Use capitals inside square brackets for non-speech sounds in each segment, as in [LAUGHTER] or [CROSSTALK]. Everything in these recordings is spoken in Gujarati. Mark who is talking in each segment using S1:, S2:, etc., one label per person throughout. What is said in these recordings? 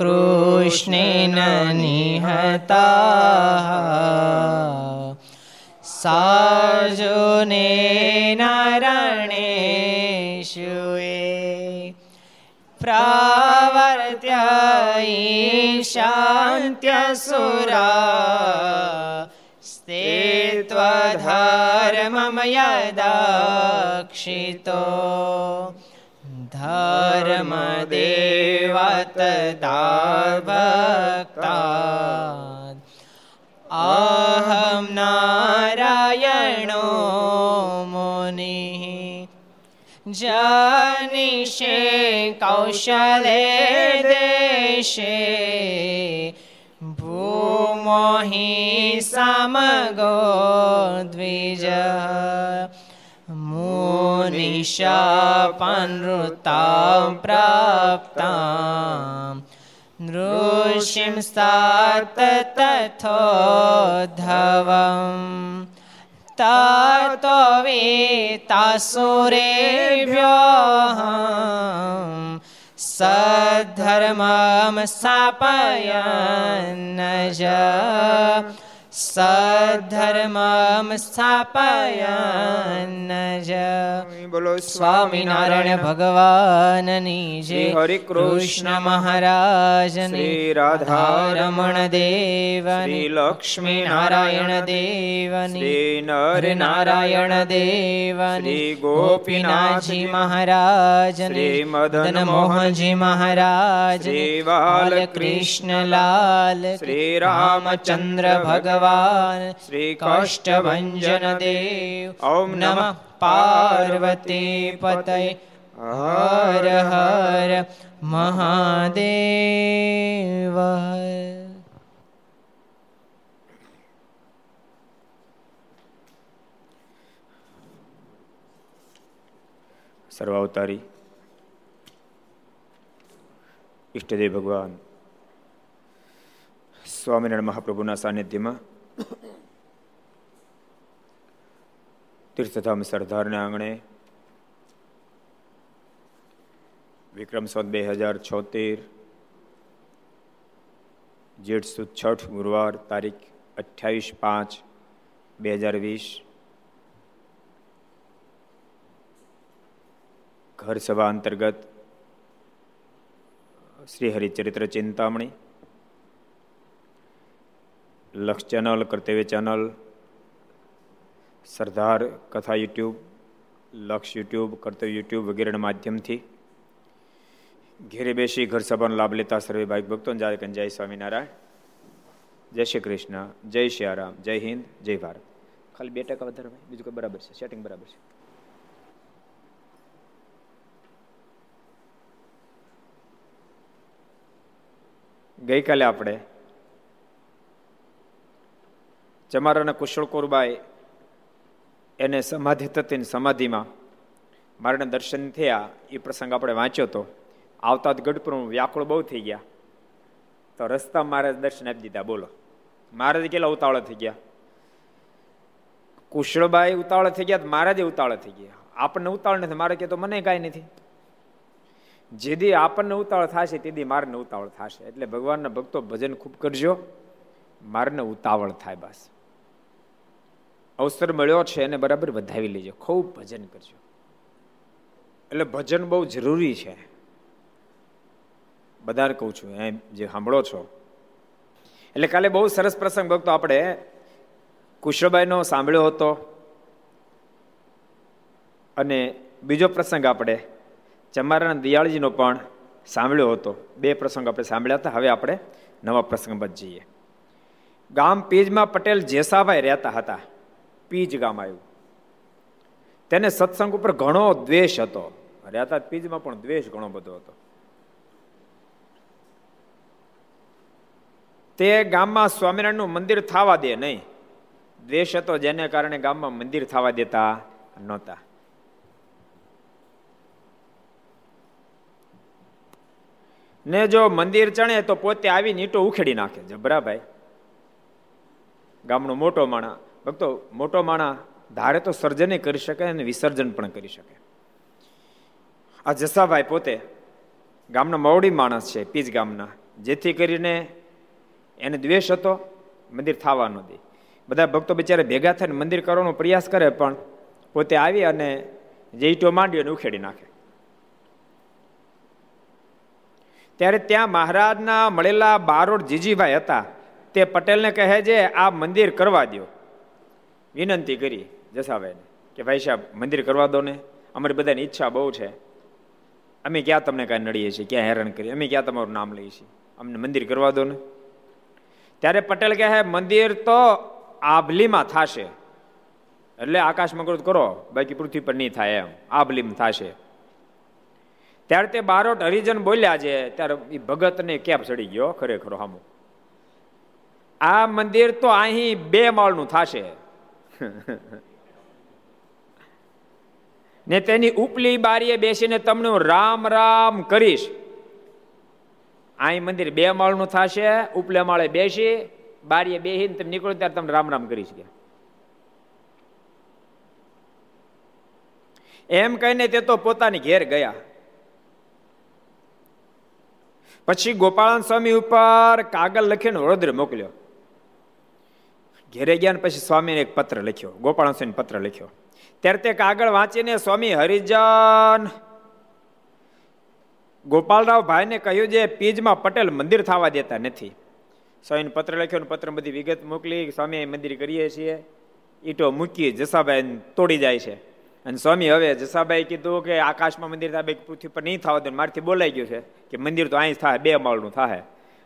S1: कृष्णेन निहता सार्जुने नरणेषुये प्रावर्त्य ईशान्त्यसुरा स्ते त्वधर्मं यदाक्षितो ભજતા ભક્તા અહમ નારાયણો મુનિ જનિષે કૌશલે દેશે ભૂમોહિ સમગો દ્વિજ मुनिशापनृतां प्राप्तां नृषिं सात् तथोद्धवम् ततो वेतासुरेभ्यः सद्धर्मं स्थापयन्नज સધર્મમ સ્થાપયન જ
S2: બોલો
S1: સ્વામિનારાયણ ભગવાનની જય
S2: હરે
S1: કૃષ્ણ મહારાજ
S2: શ્રી રાધારમણ
S1: દેવ
S2: શ્રી લક્ષ્મી
S1: નારાયણ દેવની નર
S2: નર
S1: નારાયણ દેવની ગોપીનાથજી મહારાજ
S2: મદન
S1: મોહનજી મહારાજ
S2: બાલકૃષ્ણ
S1: કૃષ્ણલાલ
S2: શ્રી
S1: રામચંદ્ર ભગવાન
S2: શ્રી
S1: કાષ્ટભંજન દેવ
S2: ઓમ
S1: નમઃ પાર્વતી પતય હર હર મહાદેવ
S2: સર્વાવતારી ઈષ્ટદેવ ભગવાન સ્વામિનારાયણ મહાપ્રભુના સાનિધ્યમાં તીર્થધામ સરદારના આંગણે વિક્રમ સંત બે હજાર છોતેર, જેઠ સુદ છઠ ગુરુવાર તારીખ અઠ્યાવીસ પાંચ બે હજાર વીસ, ઘર સભા અંતર્ગત શ્રી હરિચરિત્ર ચિંતામણી લક્ષ ચેનલ, કર્તવ્ય ચેનલ, સરદાર કથા યુટ્યુબ, લક્ષ યુટ્યુબ, કર્તવ્ય યુટ્યુબ વગેરેના માધ્યમથી ઘેરે બેસી ઘર સભાનો લાભ લેતા સર્વે ભાઈ ભક્તો. જાય જય સ્વામિનારાયણ. જય શ્રી કૃષ્ણ. જય શ્રી રામ. જય હિન્દ, જય ભારત. ખાલી બે ટકા વધારે બીજું કોઈ બરાબર છે. સેટિંગ બરાબર છે. ગઈકાલે આપણે ચમારાના કુશળ કોરબાઈ એને સમાધિ થતી સમાધિમાં મારાને દર્શન થયા. એ પ્રસંગ આપણે વાંચ્યો હતો આવતા જ ગઢપુર વ્યાકુળ બહુ થઈ ગયા. તો રસ્તા મહારાજ દર્શન આપી દીધા. બોલો. મહારાજ કેટલા ઉતાવળા થઈ ગયા? કુશળબાઈ ઉતાવળા થઈ ગયા મહારાજે ઉતાવળા થઈ ગયા. આપણને ઉતાવળ નથી. મારે કે તો મને કાંઈ નથી. જેદી આપણને ઉતાવળ થશે, તેદી મારને ઉતાવળ થશે. એટલે ભગવાનના ભક્તો ભજન ખૂબ કરજો. મારને ઉતાવળ થાય બસ. અવસર મળ્યો છે એને બરાબર વધાવી લેજો. ખૂબ ભજન કરજો. એટલે ભજન બહુ જરૂરી છે. બધાને કહું છું, એમ જે સાંભળો છો. એટલે કાલે બહુ સરસ પ્રસંગ ભક્તો, આપણે કુશળબાઈનો સાંભળ્યો હતો. અને બીજો પ્રસંગ આપણે ચમારાના દિયાળજીનો પણ સાંભળ્યો હતો. બે પ્રસંગ આપણે સાંભળ્યા હતા, હવે આપણે નવા પ્રસંગ બચ જઈએ. ગામ પેજમાં પટેલ જેસાભાઈ રહેતા હતા. પીજ ગામ આવ્યું. તેને સત્સંગ ઉપર ઘણો દ્વેષ હતો. રહેતા પીજમાં પણ દ્વેષ ઘણો બધો હતો. તે ગામમાં સ્વામિનારાયણનું મંદિર થવા દે નહીં. દ્વેષ હતો જેને કારણે ગામમાં મંદિર થવા દેતા નહોતા. ને જો મંદિર ચણે તો પોતે આવી નીટો ઉખેડી નાખે. જબરાભાઈ ગામનો મોટો માણા ભક્તો, મોટો માણા ધારે તો સર્જન કરી શકે અને વિસર્જન પણ કરી શકે. આ જસાભાઈ પોતે ગામના મવડી માણસ છે, પીજ ગામના. જેથી કરીને એને દ્વેષ હતો, મંદિર થવા ન બધા ભક્તો બિચારે ભેગા થઈને મંદિર કરવાનો પ્રયાસ કરે, પણ પોતે આવી અને જે ઈટો માંડ્યો અને ઉખેડી નાખે. ત્યારે ત્યાં મહારાજના મળેલા બારોડ જીજીભાઈ હતા. તે પટેલને કહે છે, આ મંદિર કરવા દો વિનંતી કરી જસાભાઈને કે ભાઈ સાહેબ, મંદિર કરવા દો ને. અમારી બધાની ઈચ્છા બહુ છે. અમે ક્યાં તમને કાંઈ નડીએ છીએ, ક્યાં હેરાન કરીએ? અમે ક્યાં તમારું નામ લઈએ છીએ? અમને મંદિર કરવા દો ને. ત્યારે પટેલ કહે મંદિર તો આભલીમાં થશે. એટલે આકાશમાં કરો કરો, બાકી પૃથ્વી પર નહીં થાય એમ. આભલીમાં થશે. ત્યારે તે બારોટ હરિજન બોલ્યા છે, ત્યારે એ ભગતને કેપ ચડી ગયો, ખરેખર હામું. આ મંદિર તો અહીં બે માળનું થશે. [LAUGHS] ને તેની ઉપલી બારીએ બેસીને તમને રામ રામ કરીશ. અહીં મંદિર બે માળનું થશે, ઉપલે માળે બેસી, બારીએ બેસીને તમે નીકળો ત્યારે તમને રામ રામ કરીશ કે. એમ કહીને તે તો પોતાની ઘેર ગયા. પછી ગોપાળન સ્વામી ઉપર કાગળ લખીને વડોદરા મોકલ્યો. ઘેરે ગયા પછી સ્વામીને એક પત્ર લખ્યો સ્વામી પત્ર લખ્યો. ત્યારે તે કાગળ વાંચીને સ્વામી હરિજન, ગોપાલરાવ ભાઈને કહ્યું જે પીજમાં પટેલ મંદિર થવા દેતા નથી. સ્વામીને પત્ર લખ્યો પત્ર બધી વિગત મોકલી, સ્વામી મંદિર કરીએ છીએ. ઈટો મૂકી જસાભાઈ તોડી જાય છે. અને સ્વામી હવે જસાભાઈ કીધું કે આકાશમાં મંદિર થાય પૃથ્વી પર નહીં થવા દે મારથી બોલાઈ ગયું છે કે મંદિર તો અહીં થાય, બે માળનું થાય.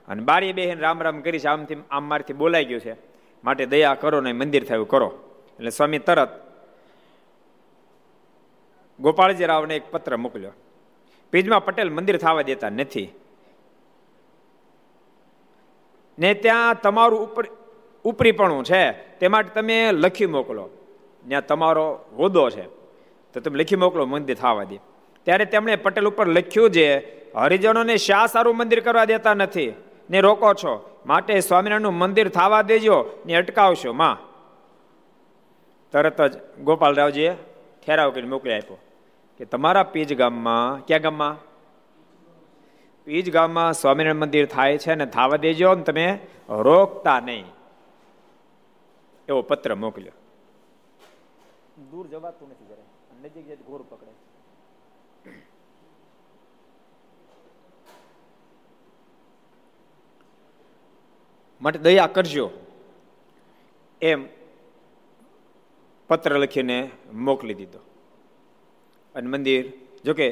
S2: અને બારી બેહીને રામ રામ કરીશ આમથી, આમ મારથી બોલાઈ ગયું છે. માટે દયા કરો ને મંદિર થયું, કરો. એટલે સ્વામી તરત ગોપાળજી રાવને એક પત્ર મોકલ્યો. પીજમાં પટેલ મંદિર થવા દેતા નથી. ને ત્યાં તમારું ઉપર, ઉપરીપણું છે, તે માટે તમે લખી મોકલો. ત્યાં તમારો હોદો છે, તો તમે લખી મોકલો મંદિર થવા દે. ત્યારે તેમણે પટેલ ઉપર લખ્યું છે, હરિજનોને શા સારું મંદિર કરવા દેતા નથી, ને રોકો છો. માટે સ્વામિનારાયણનું મંદિર થવા દેજો ને અટકાવશો, માં. તરત જ ગોપાલરાવજીએ ઠેરાવ કરીને મોકલી આપ્યો કે તમારા પીજ ગામમાં, ક્યાં ગામમાં? પીજ ગામમાં સ્વામિનારાયણ મંદિર થાય છે ને થવા દેજો ને તમે રોકતા નહીં. એવો પત્ર મોકલ્યો. દૂર જવાતું નથી જરા. નજીક ઘોર પકડે. માટે દયા કરજો. એમ પત્ર લખીને મોકલી દીધો. અને મંદિર, જોકે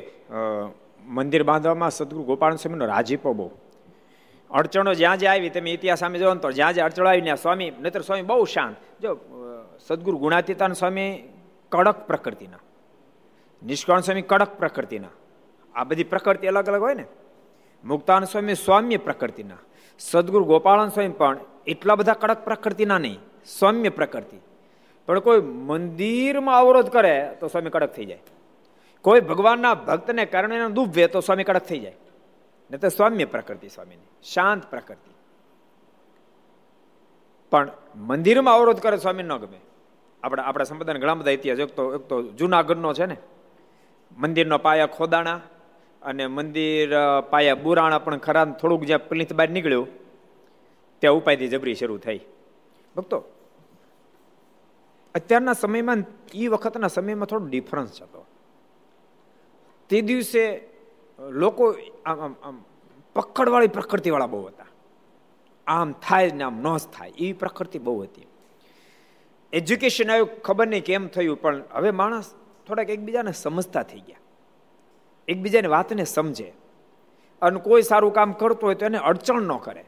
S2: મંદિર બાંધવામાં સદગુરુ ગોપાલ સ્વામીનો રાજીપો બહુ. અડચણો જ્યાં જ્યાં આવી, તમે ઇતિહાસ સામે જોવો તો જ્યાં જ્યાં અડચણો આવી, ત્યાં સ્વામી, નહીતર સ્વામી બહુ શાંત. જો સદગુરુ ગુણાતીતાન સ્વામી કડક પ્રકૃતિના. નિષ્કાળ સ્વામી કડક પ્રકૃતિના. આ બધી પ્રકૃતિ અલગ અલગ હોય ને. મુક્તાન સ્વામી સ્વામ્ય પ્રકૃતિના. સદગુરુ ગોપાળન સ્વામી પણ એટલા બધા કડક પ્રકૃતિના નહીં, સૌમ્ય પ્રકૃતિ. પણ કોઈ મંદિરમાં અવરોધ કરે તો સ્વામી કડક થઈ જાય. કોઈ ભગવાનના ભક્તને કારણે ડૂબવે તો સ્વામી કડક થઈ જાય. ને તો સૌમ્ય પ્રકૃતિ સ્વામીની, શાંત પ્રકૃતિ. પણ મંદિરમાં અવરોધ કરે સ્વામી ન ગમે. આપણા આપણા સંપ્રદાયના ઘણા બધા ઇતિહાસ, એક તો એક તો જુનાગઢનો છે ને, મંદિરનો પાયા ખોદાણા અને મંદિર પાયા બુરાણા પણ ખરા થોડુંક જ્યાં પ્લીથ બહાર નીકળ્યું, ત્યાં ઉપાયથી જબરી શરૂ થઈ. ભક્તો, અત્યારના સમયમાં એ વખતના સમયમાં થોડો ડિફરન્સ હતો તે. દિવસે લોકો આમ આમ પકડવાળી પ્રકૃતિવાળા બહુ હતા. આમ થાય ને આમ ન થાય એવી પ્રકૃતિ બહુ હતી. એજ્યુકેશન આવ્યું ખબર નહીં કેમ થયું, પણ હવે માણસ થોડાક એકબીજાને સમજતા થઈ ગયા. એકબીજાની વાતને સમજે. અને કોઈ સારું કામ કરતું હોય તો એને અડચણ ન કરે.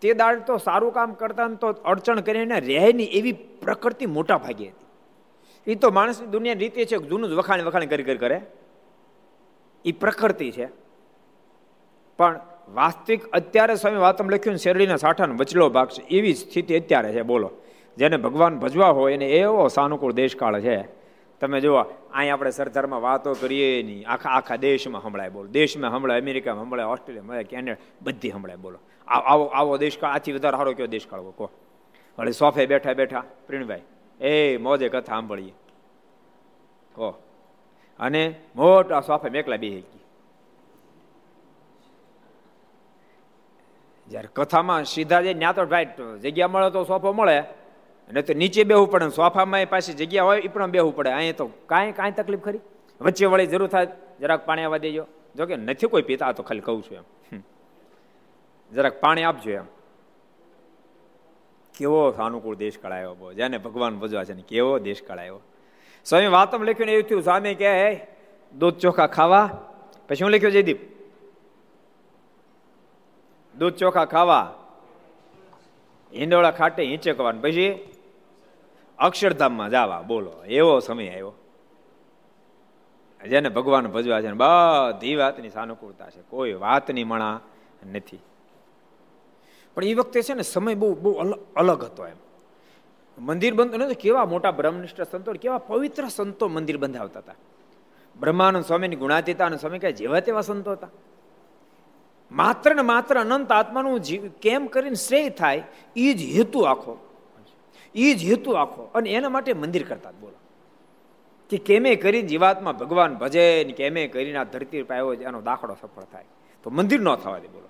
S2: તે દાડ તો સારું કામ કરતા તો અડચણ કરીને રહે નહીં એવી પ્રકૃતિ મોટા ભાગે હતી. એ તો માણસની દુનિયાની રીતે છે જૂનું જ વખાણ વખાણ કરી કરી કરે. એ પ્રકૃતિ છે. પણ વાસ્તવિક અત્યારે સ્વામી વાતમ લખ્યું શેરડીના સાઠાનો વચલો ભાગ છે. એવી સ્થિતિ અત્યારે છે, બોલો. જેને ભગવાન ભજવા હોય એને એવો સાનુકૂળ દેશકાળ છે. તમે જુઓ અહીં આપણે સરદારમાં વાતો કરીએ નહીં. આખા આખા દેશમાં સંભળાય બોલો. દેશમાં સંભળાય, અમેરિકામાં સંભળાય, ઓસ્ટ્રેલિયામાં કેનેડા, બધી સંભળાય બોલો. આવો આવો દેશકાળ, આથી વધારે સારો કયો દેશકાળ કહો. વળી સોફે બેઠા બેઠા પ્રીણભાઈ, એ મોજે કથા સાંભળીએ. કહો. અને મોટા સોફે મેકલા બે ગઈ કથામાં સીધા જઈને ત્યાં તો ભાઈ જગ્યા મળે તો સોફો મળે. અને તો નીચે બેહવું પડે સોફામાં પાછી જગ્યા હોય એ પણ બેહવું પડે. અહીંયા તો કાંઈ કાંઈ તકલીફ ખરી? વચ્ચે વળી જરૂર થાય, જરાક પાણી આવવા દેજો. જો કે નથી કોઈ પીતા તો ખાલી કહું છું એમ. જરાક પાણી આપજો એમ. કેવો સાનુકૂળ દેશ કળાયો બહુ. જેને ભગવાન ભજવા છે ને કેવો દેશ કળાયો સ્વામી વાતમ લખ્યું ને એવું થયું. સામે કે દૂધ ચોખા ખાવા. પછી હું લખ્યું, જયદીપ, દૂધ ચોખા ખાવા. હિંડોળા ખાટે હિંચકવાનું. પછી અક્ષરધામમાં જાવા, બોલો. એવો સમય આવ્યો. જેને ભગવાન ભજવા છે બધી વાતની સાનુકૂળતા છે. કોઈ વાતની મણા નથી. પણ એ વખતે છે ને સમય બહુ બહુ અલગ હતો એમ. મંદિર બંધ કેવા મોટા બ્રહ્મનિષ્ઠ સંતો કેવા પવિત્ર સંતો મંદિર બંધાવતા હતા. બ્રહ્માનંદ સ્વામીની ગુણાતીતા અને સ્વામી કઈ જેવા તેવા સંતો હતા. માત્ર ને માત્ર અનંત આત્માનું કેમ કરીને શ્રેય થાય એ જ હેતુ આખો. એ જ હેતુ આખો. અને એના માટે મંદિર કરતા બોલો. કે કેમે કરીને જીવાતમાં ભગવાન ભજે ને કેમે કરીને આ ધરતી પાયો એનો દાખલો સફળ થાય. તો મંદિર ન થવા દે બોલો.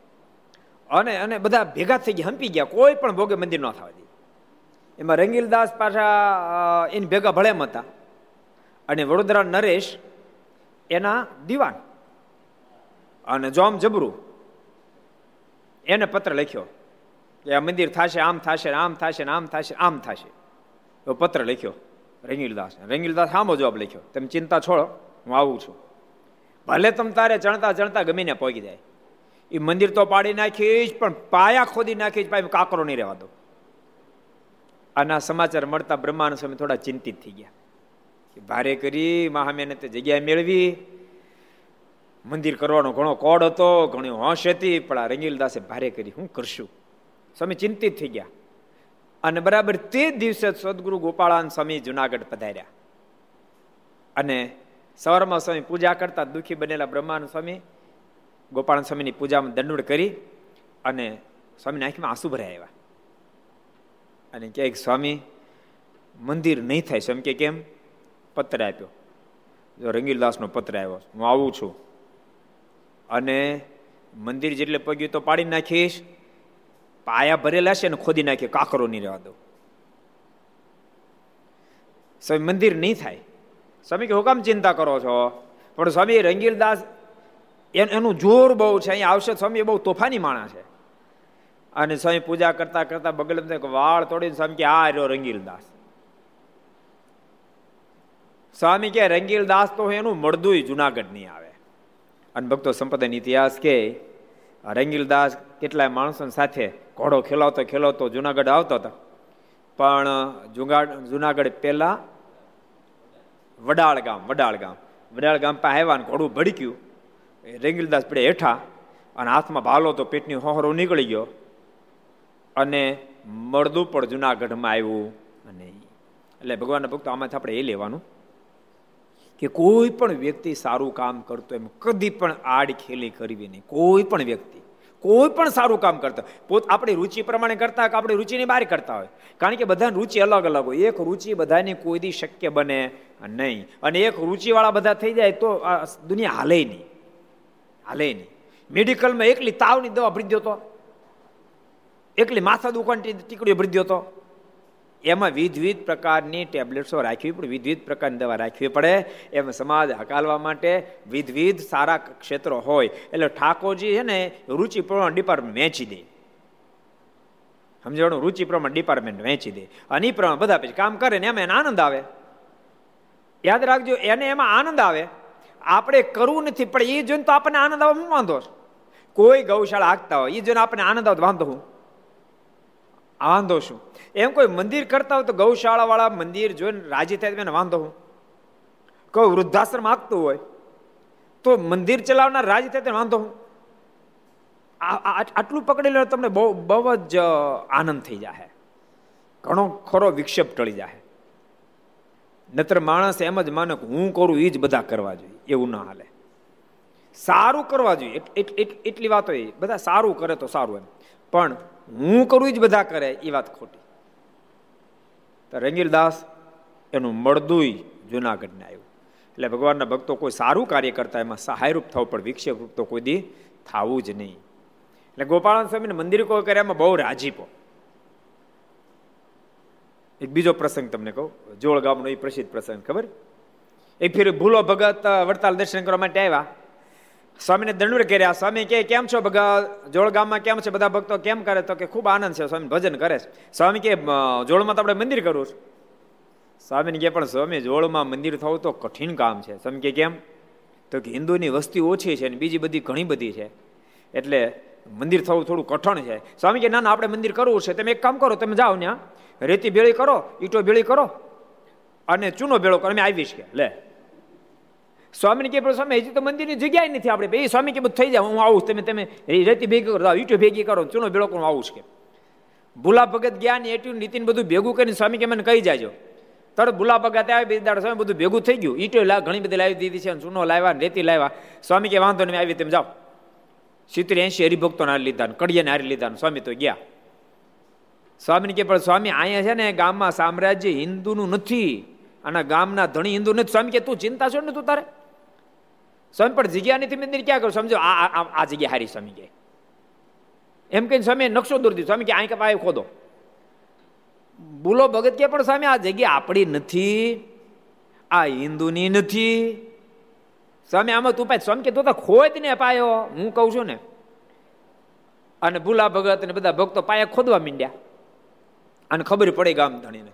S2: અને અને બધા ભેગા થઈ ગયા, હંપી ગયા, કોઈ પણ ભોગે મંદિર ન થવા દે. એમાં રંગીલદાસ પાછા એની ભેગા ભળેમ હતા. અને વડોદરા નરેશ એના દીવાન. અને જોમ જબરું, એને પત્ર લખ્યો. કે આ મંદિર થશે, આમ થશે આમ થશે આમ થશે આમ થશે. એવો પત્ર લખ્યો, રંગીલદાસ. રંગીલદાસ સામો જવાબ લખ્યો, તમે ચિંતા છોડો, હું આવું છું. ભલે તમ તારે ચણતા ચણતા ગમીને પહોંચી જાય. એ મંદિર તો પાડી નાખીશ, પણ પાયા ખોદી નાખીશ પાછી કાકરો નહીં રહેવા દો આના સમાચાર મળતા બ્રહ્માનંદ સ્વામી થોડા ચિંતિત થઈ ગયા. ભારે કરી મહામેને તે જગ્યાએ મેળવી. મંદિર કરવાનો ઘણો કોડ હતો, ઘણી હોશ હતી, પણ આ રંગીલદાસે ભારે કરી, હું કરશું? સ્વામી ચિંતિત થઈ ગયા. અને બરાબર તે દિવસે સદગુરુ ગોપાળાન સ્વામી જુનાગઢ પધાર્યા. અને સવારમાં સ્વામી પૂજા કરતા દુઃખી બનેલા બ્રહ્માન સ્વામી ગોપાળાન સ્વામીની પૂજામાં દંડુડ કરી અને સ્વામીની આંખમાં આંસુ ભરાય આવ્યા. અને ક્યાંક સ્વામી મંદિર નહીં થાય સ્વામી કે કેમ? પત્ર આપ્યો. જો રંગીલદાસનો પત્ર આવ્યો, હું આવું છું. અને મંદિર જેટલે પગ્યું તો પાડી નાખીશ. પાયા ભરેલા છે ને ખોદી નાખીએ કાકરો નહીં રહેવા દો સ્વામી, મંદિર નહીં થાય. સ્વામી કે હુકમ ચિંતા કરો છો? પણ સ્વામી, રંગીલદાસ, એનું જોર બહુ છે. અહીંયા આવશે સ્વામી બહુ તોફાની માણસ છે. અને સ્વામી પૂજા કરતા કરતા બગલ વાળ તોડીને સ્વામી કે, આ રહ્યો રંગીલદાસ. સ્વામી કે, રંગીલદાસ તો એનું મળદુય જુનાગઢ નહીં આવે. અને ભક્તો સંપદાનો ઇતિહાસ કે, રંગીલદાસ કેટલાય માણસો સાથે ઘોડો ખેલાવતો ખેલાવતો જુનાગઢ આવતો હતો. પણ જુગાડ, જુનાગઢ પહેલા વડાળ ગામ વડાળ ગામ વડાળ ગામ પાસે આવ્યા ને ઘોડું ભડક્યું. રંગીલદાસ પડે હેઠા અને હાથમાં ભાલો તો પેટની હોહરો નીકળી ગયો. અને મળદું પણ જુનાગઢમાં આવ્યું. અને એટલે ભગવાનના ભક્તો આમાંથી આપણે એ લેવાનું કે કોઈ પણ વ્યક્તિ સારું કામ કરતો એમ કદી પણ આડ ખેલી કરવી નહીં. કોઈ પણ વ્યક્તિ. કોઈ પણ સારું કામ કરતા પોત આપણી રુચિ પ્રમાણે કરતા કે આપણી રુચિની બહાર કરતા હોય. કારણ કે બધાની રુચિ અલગ અલગ હોય. એક રુચિ બધાની કોઈ દી શક્ય બને નહીં. અને એક રુચિવાળા બધા થઈ જાય તો દુનિયા હાલે નહીં. હાલે નહીં. મેડિકલમાં એકલી તાવની દવા ભરી દો તો. એકલી માથા દુકાન ટીકડીઓ ભરી દો તો. એમાં વિધવિધ પ્રકારની ટેબ્લેટ્સો રાખવી પડે. વિધવિધ પ્રકારની દવા રાખવી પડે. એમ સમાજ હકાલવા માટે વિધવિધ સારા ક્ષેત્રો હોય. એટલે ઠાકોરજી છે ને રુચિ ડિપાર્ટમેન્ટ વેચી દે. સમજવાનું રુચિ પ્રમાણે ડિપાર્ટમેન્ટ વેચી દે. અને એ પ્રમાણે બધા પછી કામ કરે ને એમાં એને આનંદ આવે. યાદ રાખજો, એને એમાં આનંદ આવે. આપણે કરવું નથી, પણ એ જોઈને તો આપણને આનંદ આવે, હું વાંધો કોઈ ગૌશાળા હાંકતા હોય એ જોઈને આપણને આનંદ આવે વાંધો હું વાંધો શું? એમ કોઈ મંદિર કરતા હોય તો ગૌશાળા વાળા મંદિર જોઈને રાજી થાય એને વાંધો હું. કોઈ વૃદ્ધાશ્રમ આપતું હોય તો મંદિર ચલાવનાર રાજી થાય વાંધો હું. આટલું પકડી લો તમને બહુ બહુ જ આનંદ થઈ જાય ઘણો ખરો વિક્ષેપ ટળી જાય નતર માણસ એમ જ માને હું કરું એ જ બધા કરવા જોઈએ, એવું ના હાલે. સારું કરવા જોઈએ એટલી વાત એ. બધા સારું કરે તો સારું એમ. પણ હું કરું એ જ બધા કરે એ વાત ખોટી. તો રંગીલદાસ એનું મળદુય જુનાગઢને આવ્યું. એટલે ભગવાનના ભક્તો કોઈ સારું કાર્ય કરતા એમાં સહાયરૂપ થવું પણ વિક્ષેપરૂપ તો કોઈ દી થવું જ નહીં. એટલે ગોપાળન સ્વામીને મંદિર કોઈ કર્યામાં બહુ રાજીપો. એક બીજો પ્રસંગ તમને કહું જોળગામનો એ પ્રસિદ્ધ પ્રસંગ, ખબર? એક ફેર ભૂલો ભગત વડતાલ દર્શન કરવા માટે આવ્યા. સ્વામીને દંડ કર્યા. સ્વામી કે કેમ છો ભગત જોળગામમાં કેમ છે? બધા ભક્તો કેમ કરે? તો કે, ખૂબ આનંદ છે, સ્વામી, ભજન કરે છે. સ્વામી કે જોળમાં તો આપણે મંદિર કરવું છું. સ્વામીને કે પણ સ્વામી, જોળમાં મંદિર થવું તો કઠિન કામ છે. સ્વામી કે કેમ? તો કે હિન્દુની વસ્તી ઓછી છે અને બીજી બધી ઘણી બધી છે. એટલે મંદિર થવું થોડું કઠણ છે. સ્વામી કે ના ના, આપણે મંદિર કરવું છે. તમે એક કામ કરો, તમે જાઓ ત્યાં રેતી ભેળી કરો, ઈટો ભેળી કરો અને ચૂનો ભેળો કરો. અમે આવીશ કે, લે. સ્વામીને કે સ્વામી, હજી તો મંદિરની જગ્યાએ નથી આપણે બે સ્વામી કે બધું થઈ જાય, હું આવું તમે તમે રેતી ભેગી કરો ઈટો ભેગી કરો, ચૂનો ભેળો કરો આવું છે કે. ભૂલા ભગત જ્ઞાન એટ્યું નીતિન બધું ભેગું કરીને સ્વામી કે, મને કહી જાજો. તરત ભૂલા ભગત આવે બે દાડ સ્વામી, બધું ભેગું થઈ ગયું. ઈટો ઘણી બધી લાવી દીધી છે ચૂનો લાવ્યા રેતી લાવ્યા. સ્વામી કે, વાંધો નહીં, આવી તેમ જાઓ. સિત્તેર એંશી હરિભક્તો હારી લીધા કડિયાને હારી લીધા સ્વામી તો ગયા. સ્વામીને કે પણ સ્વામી, અહીંયા છે ને ગામમાં સામ્રાજ્ય હિન્દુનું નથી અને ગામના ધણી હિન્દુ નથી. સ્વામી કે, તું ચિંતા છો ને તું તારે? સ્વામી, પણ જગ્યા નથી મંદિર ક્યાં કરું? સમજો, આ આ જગ્યા હારી સ્વામી કે એમ કહીને સ્વામી નકશો દૂર દીધો. સ્વામી કે અહીં કે ખોદો. બોલો, ભગત કે પણ સ્વામી, આ જગ્યા આપણી નથી, આ હિન્દુની નથી. સ્વામી, આમાં તું પાય. સ્વામી કે તું તો ખોદ ને પાયો. હું કહું છું ને. અને ભૂલા ભગત ને બધા ભક્તો પાયા ખોદવા માંડ્યા. અને ખબર પડી ગામ ધણીને.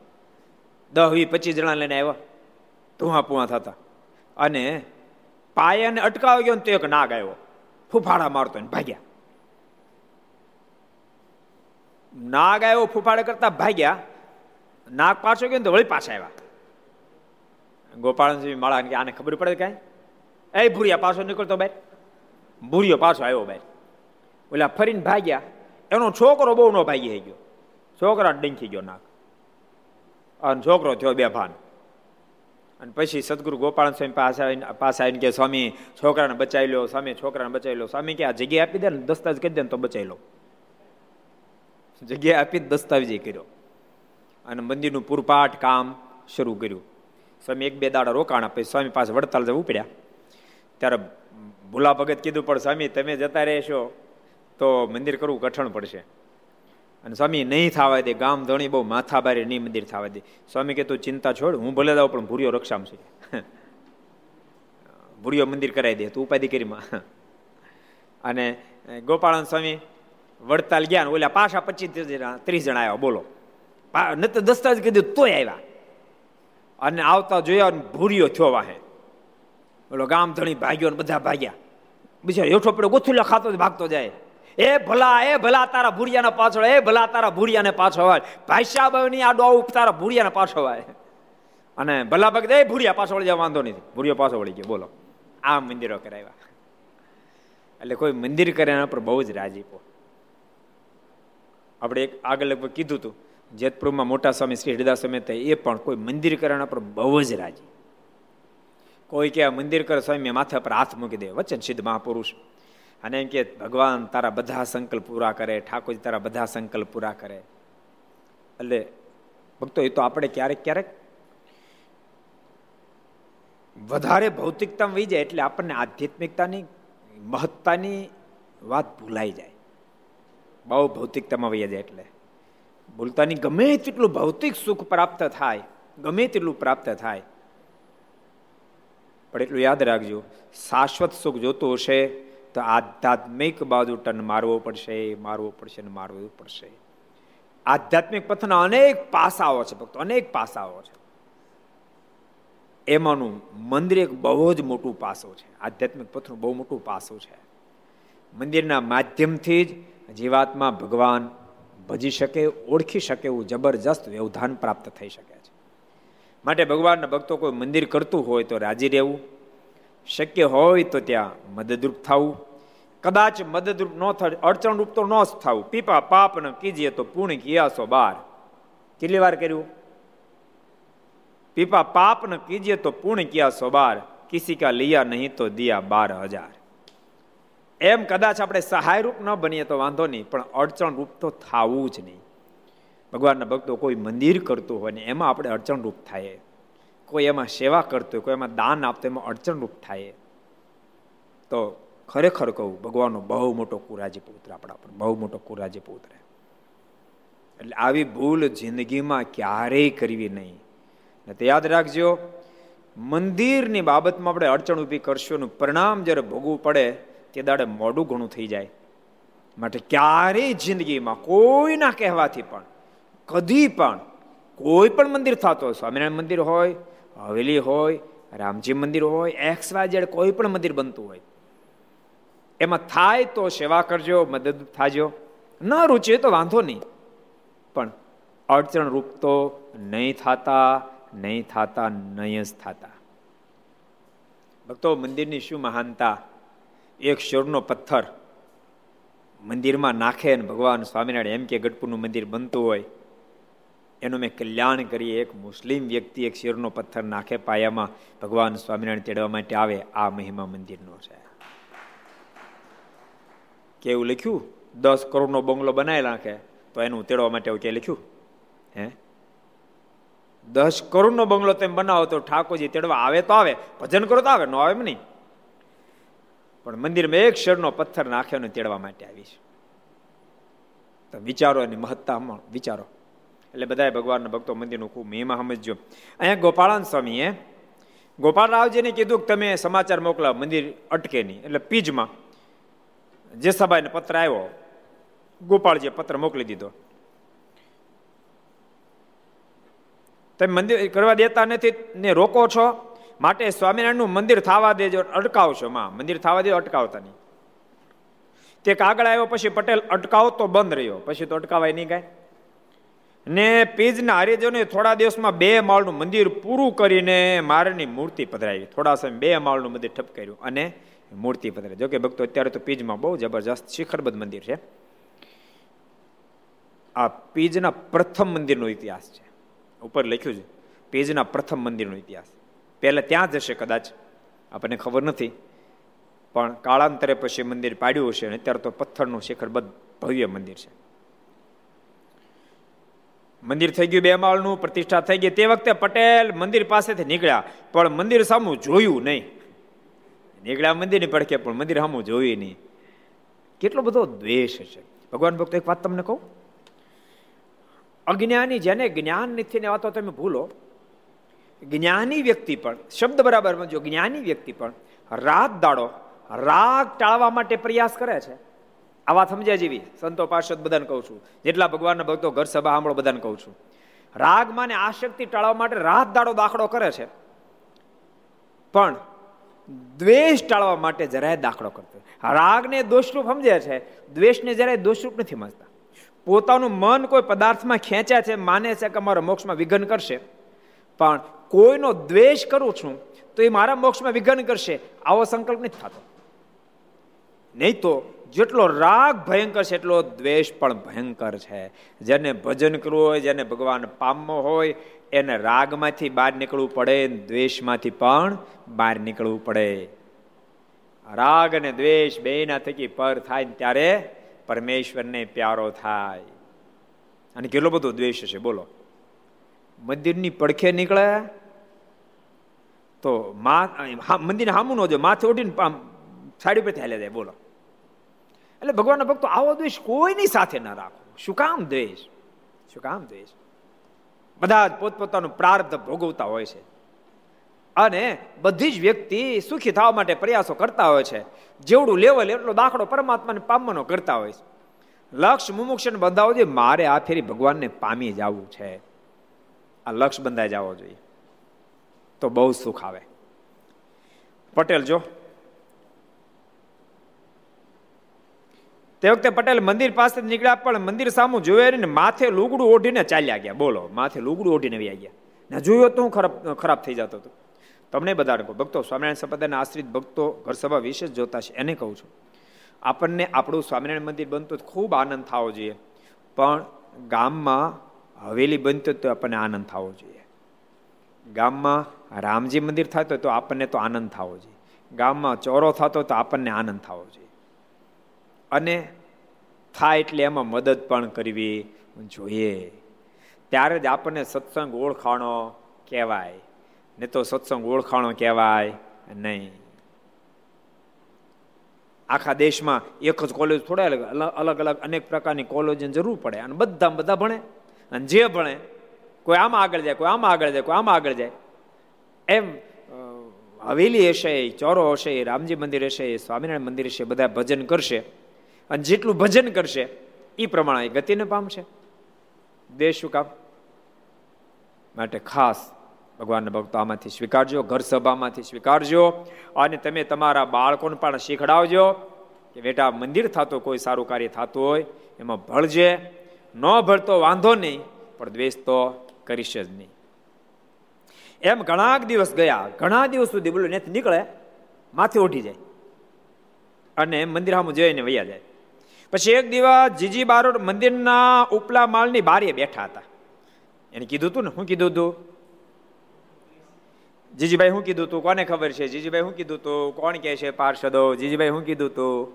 S2: દસ વી પચીસ જણા લઈને આવ્યા. ધુઆ પુઆ થતા. અને પાયાને અટકાવી ગયો ને તો એક નાગ આવ્યો. ફૂફાડા મારતો ને ભાગ્યા. નાગ આવ્યો, ફૂફાડા કરતા ભાગ્યા. નાગ પાછો ગયો ને તો વળી પાછા આવ્યા. ગોપાળનસિંહ માળા કે આને ખબર પડે કાંઈ? એ ભૂરિયા પાછો નીકળતો બાય ભૂરિયો પાછો આવ્યો બાય ઓલા ફરીને ભાગ્યા. એનો છોકરો બહુ નો ભાગી ગયો. છોકરા ડંખી ગયો નાગ અને છોકરો થયો બે ભાન અને પછી સદગુરુ ગોપાલ સ્વામી પાસે આવીને પાસે આવીને કે સ્વામી, છોકરાને બચાવી લો, સ્વામી, છોકરાને બચાવી લો. સ્વામી કે, આ જગ્યા આપી દે ને, દસ્તાવેજ કરી દે ને તો બચાવી લો. જગ્યા આપી દસ્તાવેજ કર્યો. અને મંદિરનું પૂરપાટ કામ શરૂ કર્યું. સ્વામી એક બે દાડા રોકાણા પછી સ્વામી પાસે વડતાલ જવું પડ્યા. ત્યારે ભૂલા ભગત કીધું, પણ સ્વામી, તમે જતા રહેશો તો મંદિર કરવું કઠણ પડશે. અને સ્વામી, નહીં થવા દે, ગામ ધણી બહુ માથા બારે નહીં મંદિર થવા દે. સ્વામી કે, તું ચિંતા છોડ, હું ભલે દઉં પણ ભૂરિયો રક્ષામ છે. [LAUGHS] ભૂરિયો મંદિર કરાવી દે, તું ઉપાધિ કરીમાં [LAUGHS] અને ગોપાળન સ્વામી વડતાલ ગયા ને ઓલા પાછા પચીસ ત્રીસ જણા આવ્યા, બોલો. નથી દસ્તાવેજ કીધું તોય આવ્યા. અને આવતા જોયા ભૂરિયો થયો વાહે. ઓલો ગામ ધણી ભાગ્યો ને બધા ભાગ્યા. બિચારો હેઠો પડ્યો, ગોથુલા ખાતો જ ભાગતો જાય. એ ભલા એ ભલા તારા ભૂરિયાના પાછળ, એ ભલા તારા ભૂરિયાને પાછો હોય. ભાઈશાબની આડો આવું તારા ભૂરિયાને પાછો હોય. અને ભલા ભગત એ ભૂરિયા પાછો વળી જાય, વાંધો નથી ભૂરિયો પાછો વળી ગયો, બોલો. આ મંદિરો કરાવ્યા. એટલે કોઈ મંદિર કરે એના પર બહુ જ રાજીપો આપણે એક આગળ લગભગ કીધું હતું જેતપુરમાં મોટા સ્વામી શ્રી હરિદાસ સ્વામી એ પણ કોઈ મંદિર કરવાના પર બહુ જ રાજી કોઈ કે મંદિર કરે, સ્વામી માથા પર હાથ મૂકી દે. વચન સિદ્ધ મહાપુરુષ. અને એમ કે ભગવાન તારા બધા સંકલ્પ પૂરા કરે, ઠાકોરજી તારા બધા સંકલ્પ પૂરા કરે. એટલે ભક્તો, એ તો આપણે ક્યારેક ક્યારેક વધારે ભૌતિકતા વહી જાય એટલે આપણને આધ્યાત્મિકતાની મહત્તાની વાત ભૂલાઈ જાય. બહુ ભૌતિકતામાં વહી જાય એટલે. ભૂલતાની ગમે તેટલું ભૌતિક સુખ પ્રાપ્ત થાય, ગમે તેટલું પ્રાપ્ત થાય. પણ એટલું યાદ રાખજો, શાશ્વત સુખ જોતું હશે તો આધ્યાત્મિક બાજુ ટન મારવો પડશે મારવો પડશે ને મારવું પડશે. આધ્યાત્મિક પથના અનેક પાસાઓ છે, ભક્તો, અનેક પાસાઓ છે. એમાંનું મંદિર એક બહુ જ મોટું પાસો છે. આધ્યાત્મિક પથનું બહુ મોટું પાસું છે. મંદિરના માધ્યમથી જ જીવાત્મા ભગવાન ભજી શકે, ઓળખી શકે એવું જબરજસ્ત વ્યવધાન પ્રાપ્ત થઈ શકે છે. માટે ભગવાનના ભક્તો કોઈ મંદિર કરતું હોય તો રાજી રહેવું શક્ય હોય તો ત્યાં મદદરૂપ થવું કદાચ મદદરૂપ ન થાય અડચણરૂપ તો ન જ થવું પીપા પાપ ન કીજીએ તો પૂર્ણ કિયાસો બાર. કેટલી વાર કર્યું? પીપા પાપ ન કીજીએ તો પૂર્ણ કિયાસો બાર. કિસી કા લિયા નહીં તો દિયા બાર હજાર. એમ કદાચ આપણે સહાયરૂપ ન બનીએ તો વાંધો નહીં, પણ અડચણ રૂપ તો થવું જ નહીં. ભગવાનના ભક્તો કોઈ મંદિર કરતું હોય ને એમાં આપણે અડચણરૂપ થાય. કોઈ એમાં સેવા કરતો હોય, કોઈ એમાં દાન આપતો એમાં અડચણરૂપ થાય તો ખરેખર કહું, ભગવાનનો બહુ મોટો કુરાજી પુત્ર આપણા પર, બહુ મોટો કુરાજી પુત્ર એટલે આવી ભૂલ જિંદગીમાં ક્યારેય કરવી નહીં. તો યાદ રાખજો, મંદિરની બાબતમાં આપણે અડચણ ઊભી કરશું પરિણામ જ્યારે ભોગવું પડે, તે દાડે મોડું ઘણું થઈ જાય. માટે ક્યારેય જિંદગીમાં કોઈના કહેવાથી પણ, કદી પણ કોઈ પણ મંદિર થતો સ્વામિનારાયણ મંદિર હોય હવેલી હોય, રામજી મંદિર હોય એક્સ વાય જેડ કોઈ પણ મંદિર બનતું હોય, એમાં થાય તો સેવા કરજો, મદદ થાજો. ન રૂચે તો વાંધો નહીં. પણ અડચણ રૂપ તો નહીં થતા નહીં થતા, નહીં જ થતા. ભક્તો, મંદિરની શું મહાનતા? એક શોરનો પથ્થર મંદિરમાં નાખે ને ભગવાન સ્વામિનારાયણ એમ કે ગઢપુરનું મંદિર બનતું હોય એનું મેં કલ્યાણ કરીએ. એક મુસ્લિમ વ્યક્તિ એક શેરનો પથ્થર નાખે પાયામાં ભગવાન સ્વામિનારાયણ તેડવા માટે આવે, આ મહિમા મંદિરનો છે. કેવું લખ્યું? દસ કરોડનો બંગલો બનાવી નાખે, તો એનું તેડવા માટે એવું કે લખ્યું? હે? દસ કરોડનો બંગલો તેમ બનાવો તો ઠાકોરજી તેડવા આવે તો આવે, ભજન કરો તો આવે, ન આવે એમ નહીં. પણ મંદિરમાં એક શેરનો પથ્થર નાખ્યો ને તેડવા માટે આવીશ. તો વિચારો એની મહત્તામાં વિચારો. એટલે બધાએ ભગવાનના ભક્તો મંદિરનું ખૂબ મહિમા સમજજો. અહીંયા ગોપાળાન સ્વામીએ ગોપાલરાવજીને કીધું કે તમે સમાચાર મોકલા મંદિર અટકે નહીં. એટલે પીજમાં જે સભાને પત્ર આવ્યો, ગોપાળજીએ પત્ર મોકલી દીધો. તમે મંદિર કરવા દેતા નથી ને રોકો છો? માટે સ્વામિનારાયણનું મંદિર થવા દેજો, અટકાવશો માં. મંદિર થવા દેજો અટકાવતા નહીં. તે કાગળ આવ્યો, પછી પટેલ અટકાવતો બંધ રહ્યો. પછી તો અટકાવાય નહીં કાંઈ. ને પીજના હરિજનોએ થોડા દિવસમાં બે માળનું મંદિર પૂરું કરીને મારની મૂર્તિ પધરાવી. થોડા સમય બે માળનું મંદિર ઠપ કર્યું અને મૂર્તિ પધરાવી. જોકે ભક્તો, અત્યારે તો પીજમાં બહુ જબરજસ્ત શિખરબદ્ધ મંદિર છે. આ પીજના પ્રથમ મંદિરનો ઇતિહાસ છે. ઉપર લખ્યું છે, પેજના પ્રથમ મંદિરનો ઇતિહાસ. પહેલા ત્યાં જ હશે કદાચ, આપણને ખબર નથી. પણ કાળાંતરે પછી મંદિર પાડ્યું હશે અને અત્યારે તો પથ્થરનું શિખરબદ્ધ ભવ્ય મંદિર છે. મંદિર થઈ ગયું બે માળનું, પ્રતિષ્ઠા થઈ ગઈ. તે વખતે પટેલ મંદિર પાસેથી નીકળ્યા, પણ મંદિર સામું જોયું નહીં. નીકળ્યા મંદિરની પડખે, પણ મંદિર સામું જોયું નહીં. કેટલો બધો દ્વેષ છે ભગવાન ભક્તો, એક વાત તમને કહું? અજ્ઞાની, જેને જ્ઞાન નથી ને વાતો તમે ભૂલો. જ્ઞાની વ્યક્તિ પણ, શબ્દ બરાબર જો જ્ઞાની વ્યક્તિ પણ રાત દાડો રાગ ટાળવા માટે પ્રયાસ કરે છે. આ વાત સમજ્યા જેવી સંતો પાર્ષદ બધાને કહું છું. જેટલા ભગવાનના ભક્તો ઘર સભા સાંભળો બધાને કહું છું. રાગ માને આશક્તિ ટાળવા માટે રાત દાડો દાખલો કરે છે. પણ દ્વેષ ટાળવા માટે જરાય દાખલો કરતો રાગને દોષરૂપ સમજે છે. દ્વેષને જરાય દોષરૂપ નથી સમજતા પોતાનું મન કોઈ પદાર્થમાં ખેંચ્યા છે, માને છે કે મારા મોક્ષમાં વિઘન કરશે. પણ કોઈનો દ્વેષ કરું છું તો એ મારા મોક્ષમાં વિઘન કરશે. આવો સંકલ્પ નથી થતો. નહીં તો જેટલો રાગ ભયંકર છે, એટલો દ્વેષ પણ ભયંકર છે. જેને ભજન કરવું હોય, જેને ભગવાન પામવો હોય, એને રાગમાંથી બહાર નીકળવું પડે દ્વેષમાંથી પણ બહાર નીકળવું પડે. રાગ અને દ્વેષ બેના થકી પર થાય ત્યારે પરમેશ્વરને પ્યારો થાય. અને કેટલો બધો દ્વેષ છે બોલો. મંદિરની પડખે નીકળે તો મંદિર હામું ન જો માથે ઉઠીને સાડી પર હાલે જાય, બોલો. એટલે ભગવાનના ભક્તો આવો દ્વેષ કોઈની સાથે ના રાખો. શું કામ દ્વેષ? શું કામ દ્વેષ? બધા જ પોતપોતાનું પ્રાર્થ ભોગવતા હોય છે. અને બધી જ વ્યક્તિ સુખી થવા માટે પ્રયાસો કરતા હોય છે. જેવડું લેવલ એટલો દાખલો પરમાત્માને પામવાનો કરતા હોય છે. લક્ષ મુમુક્ષને બંધાવો જોઈએ. મારે આ ફેરી ભગવાનને પામી જવું છે. આ લક્ષ બંધાઈ જવો જોઈએ. તો બહુ સુખ આવે. પટેલ જો તે વખતે પટેલ મંદિર પાસે નીકળ્યા, પણ મંદિર સામું જોયે ને માથે લુગડું ઓઢીને ચાલ્યા ગયા. બોલો, માથે લુગડું ઓઢીને વ્યા ગયા. ને, જોયો તો હું ખરાબ ખરાબ થઈ જતો હતો. તમને બધાને કહું, ભક્તો, સ્વામિનારાયણ સંપ્રદાયના આશ્રિત ભક્તો ઘર સભા વિશેષ જોતા છે એને કહું છું, આપણને આપણું સ્વામિનારાયણ મંદિર બનતું ખૂબ આનંદ થવો જોઈએ, પણ ગામમાં હવેલી બનતું તો આપણને આનંદ થવો જોઈએ. ગામમાં રામજી મંદિર થતો તો આપણને તો આનંદ થવો જોઈએ. ગામમાં ચોરો થતો તો આપણને આનંદ થવો જોઈએ. અને થાય એટલે એમાં મદદ પણ કરવી જોઈએ. ત્યારે જ આપણને સત્સંગ ઓળખાણો કહેવાય. ને તો સત્સંગ ઓળખાણો કહેવાય નહીં. આખા દેશમાં એક જ કોલેજ થોડા અલગ અલગ અનેક પ્રકારની કોલેજની જરૂર પડે. અને બધા બધા ભણે. અને જે ભણે, કોઈ આમાં આગળ જાય, કોઈ આમાં આગળ જાય, કોઈ આમાં આગળ જાય. એમ હવેલી હશે, ચોરો હશે, રામજી મંદિર હશે, સ્વામિનારાયણ મંદિર હશે, બધા ભજન કરશે. અને જેટલું ભજન કરશે એ પ્રમાણે ગતિને પામશે. દેશ શું કામ? માટે ખાસ ભગવાનના ભક્તો આમાંથી સ્વીકારજો, ઘર સભામાંથી સ્વીકારજો, અને તમે તમારા બાળકોને પણ શીખડાવજો કે બેટા, મંદિર થતું, કોઈ સારું કાર્ય થતું હોય, એમાં ભળજે. ન ભળતો વાંધો નહીં, પણ દ્વેષ તો કરીશ જ નહીં. એમ ઘણા દિવસ ગયા, ઘણા દિવસ સુધી બોલો નથી નીકળે, માથે ઉઠી જાય. અને મંદિર સામે જોઈને વૈયા જાય. પછી એક દિવસ જીજી બારોડ મંદિરના ઉપલા માળની બારીએ બેઠા હતા. એને કીધું તું ને શું કીધું તું? જીજીભાઈ શું કીધું તું? કોને ખબર છે? જીજીભાઈ શું કીધું તું? કોણ કે છે પાર્ષદો? જીજીભાઈ શું કીધું તું?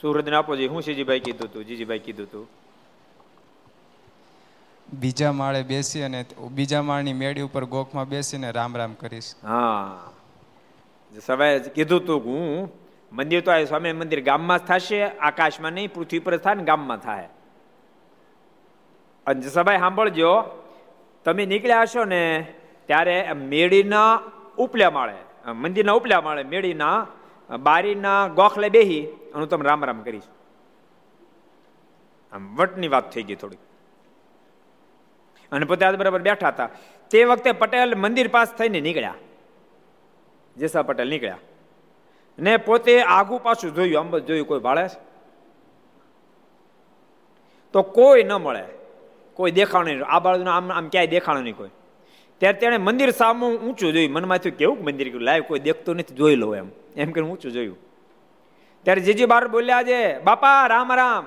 S2: સુરત ને આપો જી શું જીજીભાઈ કીધું તું? જીજીભાઈ કીધું તું?
S3: બીજા માળે બેસી અને બીજા માળની મેળી ઉપર ગોખમાં બેસીને રામ રામ કરીશ.
S2: હા. સવારે કીધું તું હું મંદિર તો આ સ્વામી મંદિર ગામમાં જ થશે, આકાશમાં નહીં, પૃથ્વી પર થાય ને ગામમાં થાય. અને સભાઈ સાંભળજો, તમે નીકળ્યા હશો ને, ત્યારે મેળીના ઉપલા માળે મંદિરના ઉપલા માળે મેળીના બારીના ગોખલે બેહી, અને તમે રામ રામ કરીશ. આમ વટની વાત થઈ ગઈ થોડી અને પોતે આજ બરાબર બેઠા હતા. તે વખતે પટેલ મંદિર પાસ થઈને નીકળ્યા. જેસા પટેલ નીકળ્યા. ને પોતે આગુ પાછું જોયું આમ જોયું, કોઈ ભાળે તો કોઈ ન મળે, કોઈ દેખાણ નહીં. આ બાળકને આમ આમ ક્યાંય દેખાણું નહીં કોઈ. ત્યારે તેણે મંદિર સામે ઊંચું જોયું. મનમાં થયું કેવું મંદિર લાઈવ કોઈ દેખતું નથી, જોઈ લો એમ. એમ કરીને ઊંચું જોયું. ત્યારે જીજી બાર બોલ્યા છે બાપા, રામ રામ.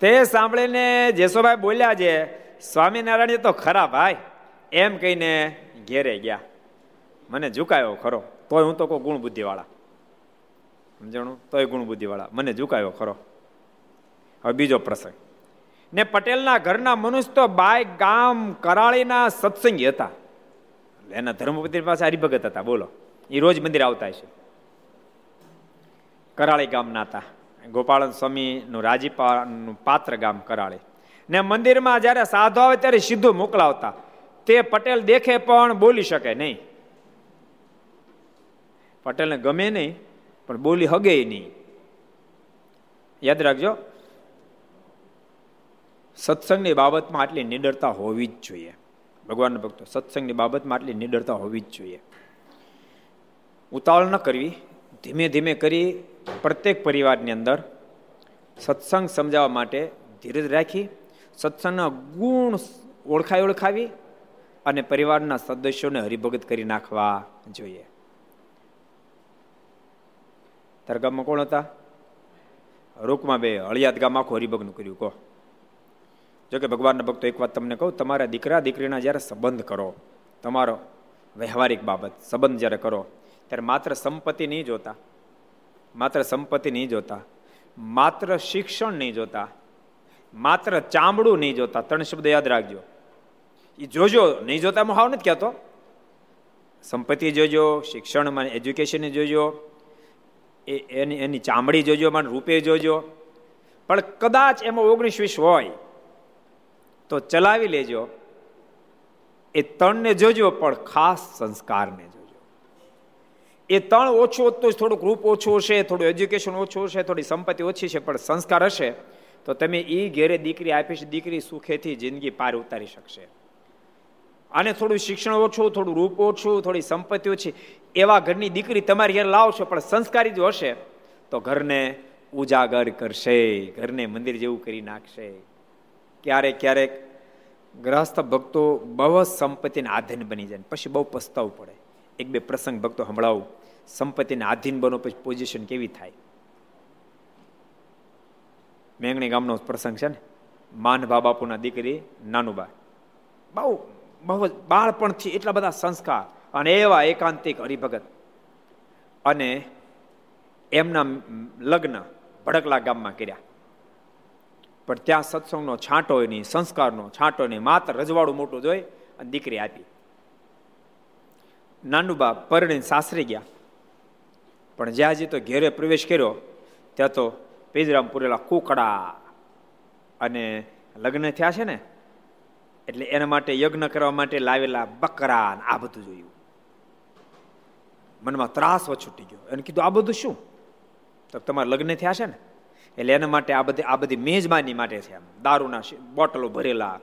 S2: તે સાંભળીને જેસોભાઈ બોલ્યા છે સ્વામિનારાયણ તો ખરા ભાઈ. એમ કહીને ઘેરે ગયા. મને ઝુકાયો ખરો. તોય હું તો કોઈ ગુણ બુદ્ધિવાળા સમજણું? તોય ગુણ બુદ્ધિવાળા મને ઝુકાયો ખરો. હવે બીજો પ્રસંગ. ને પટેલના ઘરના મનુષ્ય તો બાય ગામ કરાળીના સત્સંગી હતા. એના ધર્મપતિ પાસે હરિભગત હતા. બોલો. એ રોજ મંદિર આવતા છે કરાળી ગામના હતા. ગોપાળન સ્વામીનું રાજીપાનું પાત્ર ગામ કરાળી. ને મંદિરમાં જ્યારે સાધુ આવે ત્યારે સીધું મોકલાવતા. તે પટેલ દેખે પણ બોલી શકે નહીં. પટેલને ગમે નહીં, પણ બોલી હગે નહીં. યાદ રાખજો, સત્સંગની બાબતમાં આટલી નિડરતા હોવી જ જોઈએ. ભગવાનના ભક્તો, સત્સંગની બાબતમાં આટલી નિડરતા હોવી જ જોઈએ. ઉતાવળ ન કરવી. ધીમે ધીમે કરી પ્રત્યેક પરિવારની અંદર સત્સંગ સમજાવવા માટે ધીરજ રાખી સત્સંગના ગુણ ઓળખાઈ ઓળખાવી અને પરિવારના સદસ્યોને હરિભગત કરી નાખવા જોઈએ. તારા ગામમાં કોણ હતા? રૂકમાં બે અળિયાદ ગામ આખું હરિભગનું કર્યું, કહો. જો કે ભગવાનના ભક્તો એક વાત તમને કહું, તમારા દીકરા દીકરીના જ્યારે સંબંધ કરો, તમારો વ્યવહારિક બાબત, સંબંધ જ્યારે કરો, ત્યારે માત્ર સંપત્તિ નહીં જોતા, માત્ર સંપત્તિ નહીં જોતા, માત્ર શિક્ષણ નહીં જોતા માત્ર ચામડું નહીં જોતા, ત્રણ શબ્દ યાદ રાખજો. એ જોજો, નહીં જોતા હું હાવ નથી કહેતો. સંપત્તિ જોજો શિક્ષણમાં એજ્યુકેશન જોજો, એ એની એની ચામડી જોજો મને રૂપે જોજો. પણ કદાચ એમાં ઓગણીસ વીસ હોય, તો ચલાવી લેજો. એ ત્રણને જોજો, પણ ખાસ સંસ્કારને જોજો. એ ત્રણ ઓછું તો થોડુંક રૂપ ઓછું હશે, થોડું એજ્યુકેશન ઓછું હશે, થોડી સંપત્તિ ઓછી છે પણ સંસ્કાર હશે. તો તમે એ ઘેરે દીકરી આપીશ, દીકરી સુખેથી જિંદગી પાર ઉતારી શકશે. અને થોડું શિક્ષણ ઓછું, થોડું રૂપ ઓછું, થોડી સંપત્તિ ઓછી, એવા ઘરની દીકરી તમારી ઘેર લાવશો, પણ સંસ્કારી જો હશે, તો ઘરને ઉજાગર કરશે, ઘરને મંદિર જેવું કરી નાખશે. ક્યારેક ક્યારેક ગ્રહસ્થ ભક્તો બહુ જ સંપત્તિને આધીન બની જાય, પછી બહુ પસ્તાવું પડે. એક બે પ્રસંગ ભક્તો સંભળાવું, સંપત્તિને આધીન બનો, પછી પોઝિશન કેવી થાય? મેંગણી ગામનો પ્રસંગ છે ને. માનભા બાપુના દીકરી નાનુબા બહુ બહુ બાળપણથી એટલા બધા સંસ્કાર અને એવા એકાંતિક હરિભગત. અને એમના લગ્ન ભડકલા ગામમાં કર્યા. પણ ત્યાં સત્સંગનો છાંટો નહીં સંસ્કારનો છાંટો નહીં માત્ર રજવાડું મોટું જોઈ અને દીકરી આપી. નાનુબા પરણી સાસરી ગયા. પણ જ્યાં તો ઘેરે પ્રવેશ કર્યો, ત્યાં તો પેજરામ પૂરેલા કુકડા અને લગ્ન થયા છે ને, એટલે એના માટે યજ્ઞ કરવા માટે લાવેલા બકરા આ બધું જોયું. મનમાં ત્રાસ છૂટી ગયો. એને કીધું, આ બધું શું? તો તમારા લગ્ન થયા છે ને? એટલે એના માટે આ બધી આ બધી મેજબાની માટે છે દારૂના બોટલો ભરેલા.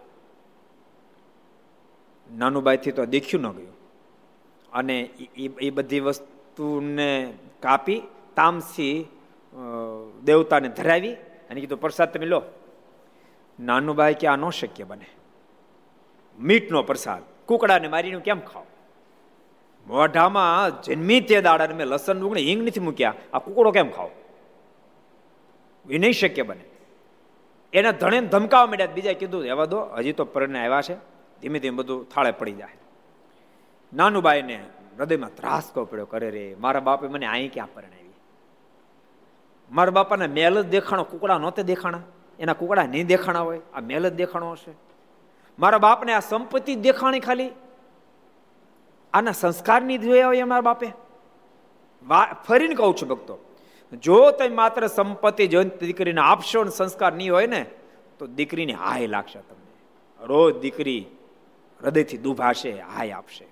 S2: નાનુબાઈથી તો દેખ્યું ન ગયું. અને એ બધી વસ્તુને કાપી, તામસી દેવતાને ધરાવી અને કીધું, પ્રસાદ તમે લો. નાનુબાઈ કે, આ ન શક્ય બને. મીટનો પ્રસાદ. કુકડાને મારીને કેમ ખાવ મોઢામાં જન્મી તે દાડા મેં લસણ, ડુંગળી, હિંગ નથી મૂક્યા. આ કુકડો કેમ ખાવ એ નહીં શક્ય બને. એના ધણે ધમકાવા માંડ્યા બીજા કીધું એવા દો, હજી તો પરણે આવ્યા છે. ધીમે ધીમે બધું થાળે પડી જાય. નાનુબાઈને હૃદયમાં ત્રાસ કહો પડ્યો, કરે રે, મારા બાપે મને અહીં ક્યાં પરણાવી મારા બાપાને મેલ જ દેખાણો, કુકડા નહોતે દેખાણા. એના કુકડા નહીં દેખાણા હોય, આ મેલ જ દેખાણો હશે. મારા બાપને આ સંપત્તિ દેખાણી ખાલી. આના સંસ્કારની જોયા હોય મારા બાપે. ફરીને કહું છું ભક્તો, જો તમે માત્ર સંપત્તિ જોઈને દીકરીને આપશો ને સંસ્કાર નહીં હોય ને, તો દીકરીની હાય લાગશે તમને. રોજ દીકરી હૃદયથી દુભાશે, હાય આપશે.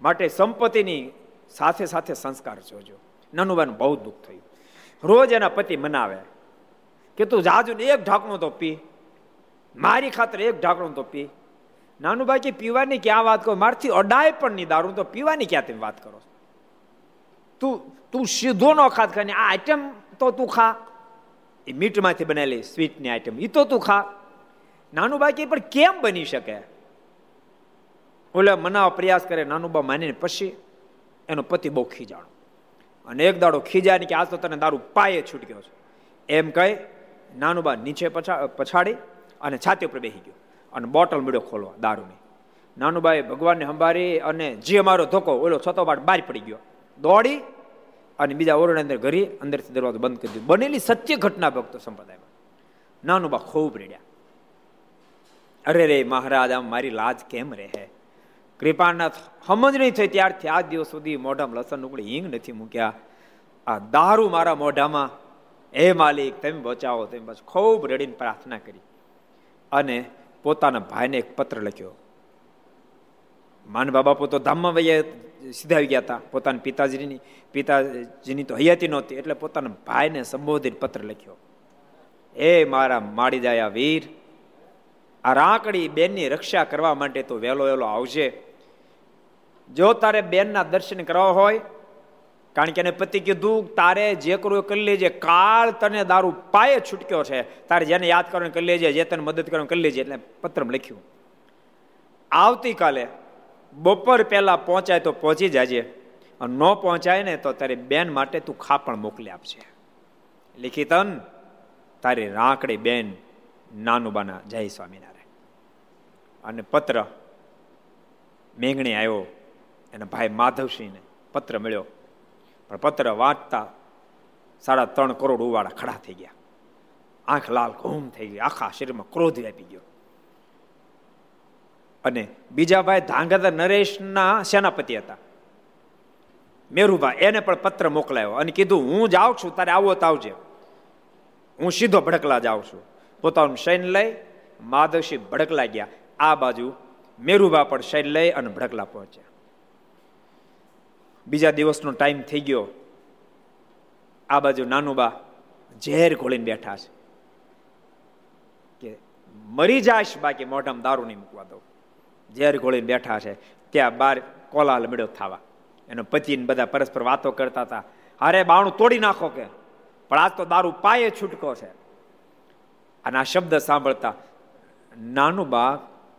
S2: માટે સંપત્તિની સાથે સાથે સંસ્કાર જોજો. નાનુબાનું બહુ દુઃખ થયું. રોજ એના પતિ મનાવે. કે તું જાજુ ને એક ઢાંકણું તો પી. મારી ખાતર એક ઢાંકણું તો પી. નાનુભાઈ કે પીવાની ક્યાં વાત કરો? મારથી અડાય પણ નહીં દારૂ. તો પીવાની ક્યાં તમે વાત કરો તું તું સીધો ન ખાત ખાને. આ આઈટમ તો તું ખા. એ મીટમાંથી બનેલી સ્વીટની આઈટમ એ તો તું ખા. નાનું બાકી પણ કેમ બની શકે? ઓલે મનાવા પ્રયાસ કરે નાનુબા માનીને પછી એનો પતિ બહુ ખીજાણો. અને એક દાડો ખીજાની કે આજ તો તને દારૂ પાયે છૂટક્યો છે. એમ કહી નાનુબા નીચે પછાડી અને છાતી ઉપર બેસી ગયો અને બોટલ મળ્યો ખોલવા દારૂની. નાનુબાઈ ભગવાનને સંભાળી અને જે મારો ધોકો ઓલો છતો બાટ બહાર પડી ગયો. દોડી અને બીજા ઓરણ અંદર ઘરી અંદરથી દરવાજો બંધ કરી દીધો. બનેલી સત્ય ઘટના ભક્તો સંપ્રદાયમાં. નાનુબા ખૂબ રેડ્યા. અરે રે મહારાજ, આમ મારી લાજ કેમ રહે? કૃપાનાથ સમજ નહીં થઈ ત્યારથી આ દિવસ સુધી મોઢામાં લસણ ઉકળી હિંગ નથી મૂક્યા. આ દારૂ મારા મોઢામાં, હે માલિક, તમે બચાવો. તેમ બસ ખૂબ રડીને પ્રાર્થના કરી. અને પોતાના ભાઈને એક પત્ર લખ્યો. માનવા બાપુ તો ધામમાં વૈયા સીધા આવી ગયા હતા. પોતાના પિતાજીની પિતાજીની તો હયાતી નહોતી. એટલે પોતાના ભાઈને સંબોધિત પત્ર લખ્યો. એ મારા માડી દયા વીર આ રાંકડી બેનની રક્ષા કરવા માટે તો વહેલો વહેલો આવશે જો તારે બેનના દર્શન કરવા હોય, કારણ કે એને પતિ કીધું, તારે જે કરવું કરી લેજે. કાળ તને દારૂ પાયે છૂટક્યો છે. તારે જેને યાદ કરવાનું કરી લેજે, જે તને મદદ કરવાનું કરી લેજે. એટલે પત્રમ લખ્યું. આવતીકાલે બપોર પહેલા પહોંચાય તો પહોંચી જાજે. ન પહોંચાય ને તો તારી બેન માટે તું ખાપણ મોકલી આપશે લિખિતન, તારી રાંકડી બેન નાનું બાના જય સ્વામિનારાયણ. અને પત્ર. મેઘણી આવ્યો. એના ભાઈ માધવસિંહને પત્ર મળ્યો. પણ પત્ર વાંચતા સાડા ત્રણ કરોડ ઉવાળા ખડા થઈ ગયા. આંખ લાલ ઘૂમ થઈ ગઈ. આખા શરીરમાં ક્રોધ વ્યાપી ગયો. અને બીજા ભાઈ ધાંગધર નરેશના સેનાપતિ હતા. મેરુભાઈ એને પણ પત્ર મોકલાયો અને કીધું, હું જાઉં છું, તારે આવો તો આવજે. હું સીધો ભડકલા જાઉં છું. પોતાનું શૈન લઈ માધવસિંહ ભડકલા ગયા. આ બાજુ મેરુબા પણ સૈન્ય લઈ અને ભડકલા પહોંચ્યા. બીજા દિવસનો ટાઈમ થઈ ગયો. આ બાજુ નાનુબા ઝેર ઘોળીને બેઠા છે. કે મરી જાશ બાકી મોઢામાં દારૂ નહીં મૂકવા દઉં. ઝેર ઘોળીને બેઠા છે. ત્યાં બાર કોલાલ મેળો થવા. એનો પતિને બધા પરસ્પર વાતો કરતા હતા. અરે બાણું તોડી નાખો કે. પણ આજ તો દારૂ પાયે છૂટકો છે. અને આ શબ્દ સાંભળતા નાનું બા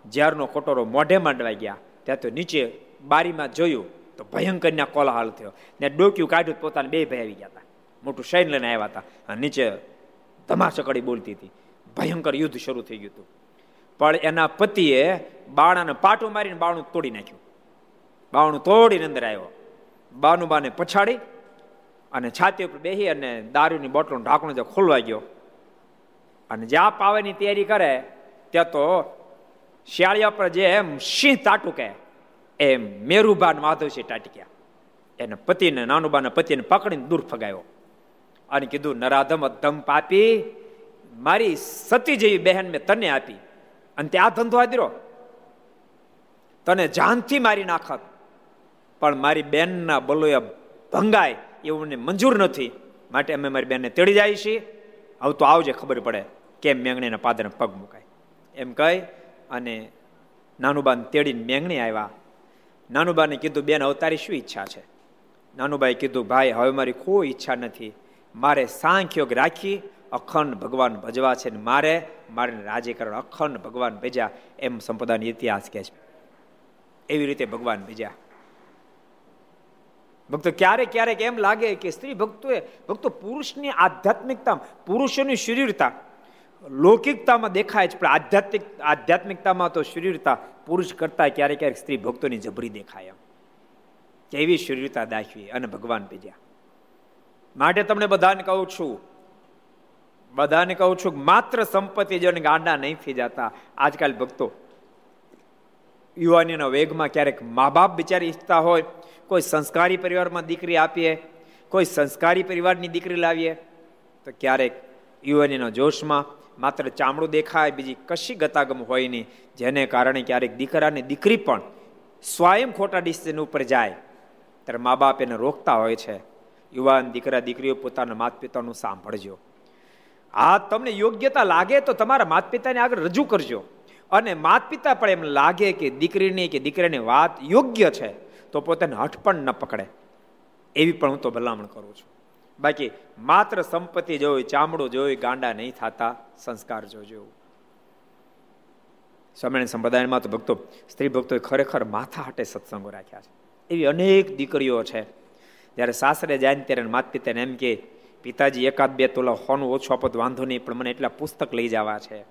S2: ઝેરનો કોટોરો મોઢે માંડવા ગયા. ત્યાં તો નીચે બારીમાં જોયું તો ભયંકર ના કોલાહલ થયો. ને ડોક્યું કાઢ્યું પોતાને બે ભાઈ આવી ગયા હતા. મોટું શૈન લઈને આવ્યા હતા. અને નીચે ધમાચકડી બોલતી હતી. ભયંકર યુદ્ધ શરૂ થઈ ગયું હતું. પણ એના પતિએ બાણાને પાટું મારીને બાણું તોડી નાખ્યું. બાણું તોડીને અંદર આવ્યો. બાનુબાને પછાડી અને છાતી ઉપર બેસી અને દારૂની બોટલનું ઢાંકણું જે ખોલવા ગયો. અને જ્યાં પાવાની તૈયારી કરે, ત્યાં તો શિયાળિયા પર જે એમ સિંહ તાટું કહે એમ મેરુબાન માધવસિંહ ટાટક્યા. એને પતિને, નાનુબાના પતિને પકડીને દૂર ફગાયો અને કીધું, નરાધમ અધમ પાપી, મારી સતી જેવી બહેન મેં તને આપી. અને તે આ ધંધો આદરો તને જાનથી મારી નાખત. પણ મારી બેનના બલોએ ભંગાય, એવું મને મંજૂર નથી. માટે અમે મારી બેનને તેડી જાય છીએ હવે તો આવજે ખબર પડે, કેમ મેંગણીના પાદરને પગ મુકાય. એમ કહી અને નાનુબાન તેડીને મેંગણી આવ્યા નાનુબાને કીધું, બેન અવતારી શું ઈચ્છા છે? નાનુબાઈ કીધું, ભાઈ, હવે મારી કોઈ ઈચ્છા નથી. મારે સાંખ્યોગ રાખી અખંડ ભગવાન ભજવા છે ને મારે મારે રાજે કરવા. અખંડ ભગવાન ભેજ્યા. એમ સંપદાનો ઇતિહાસ કહે છે. એવી રીતે ભગવાન ભેજ્યા. ભક્તો, ક્યારેક ક્યારેક એમ લાગે કે સ્ત્રી ભક્તોએ ભક્તો પુરુષની આધ્યાત્મિકતા પુરુષોની શરીરતા લૌકિકતામાં દેખાય છે, પણ આધ્યાત્મિક, આધ્યાત્મિકતામાં તો શરીરતા પુરુષ કરતા ક્યારેક ક્યારેક સ્ત્રી ભક્તોની જબરી દેખાય એમ. કેવી શરીરતા દાખવી અને ભગવાન બીજા માટે તમને બધાને કહું છું, બધાને કહું છું માત્ર સંપત્તિ જોને ગાંડા નહીં થઈ જતા આજકાલ ભક્તો યુવાનીના વેગમાં ક્યારેક મા બાપ બિચારી ઈચ્છતા હોય, કોઈ સંસ્કારી પરિવારમાં દીકરી આપીએ, કોઈ સંસ્કારી પરિવારની દીકરી લાવીએ, તો ક્યારેક યુવાનીના જોશમાં માત્ર ચામડું દેખાય, બીજી કશી ગતાગમ હોય નહીં. જેને કારણે ક્યારેક દીકરાને દીકરી પણ સ્વયં ખોટા ડિસિઝન ઉપર જાય. ત્યારે મા બાપ એને રોકતા હોય છે. યુવાન દીકરા, દીકરીઓ પોતાના માતા પિતાનું સાંભળજો. આ તમને યોગ્યતા લાગે તો તમારા માતા પિતાને આગળ રજૂ કરજો. અને માતા પિતા પણ એમ લાગે કે દીકરીની કે દીકરાની વાત યોગ્ય છે, તો પોતાને હઠ પણ ન પકડે. એવી પણ હું તો ભલામણ કરું છું. બાકી માત્ર સંપત્તિ જોવી ચામડું જોવી ગાંડા નહીં થતા સંસ્કાર જોજો સ્વામિનારાયણ સંપ્રદાયમાં તો ભક્તો, સ્ત્રી ભક્તોએ ખરેખર માથા હાટે સત્સંગો રાખ્યા છે. એવી અનેક દીકરીઓ છે. જ્યારે સાસરે જાય ને ત્યારે માત પિતાને એમ કે, પિતાજી, એકાદ બે તોલા હોનું ઓછું આપો વાંધો નહીં, પણ મને એટલા પુસ્તક લઈ જવા છે.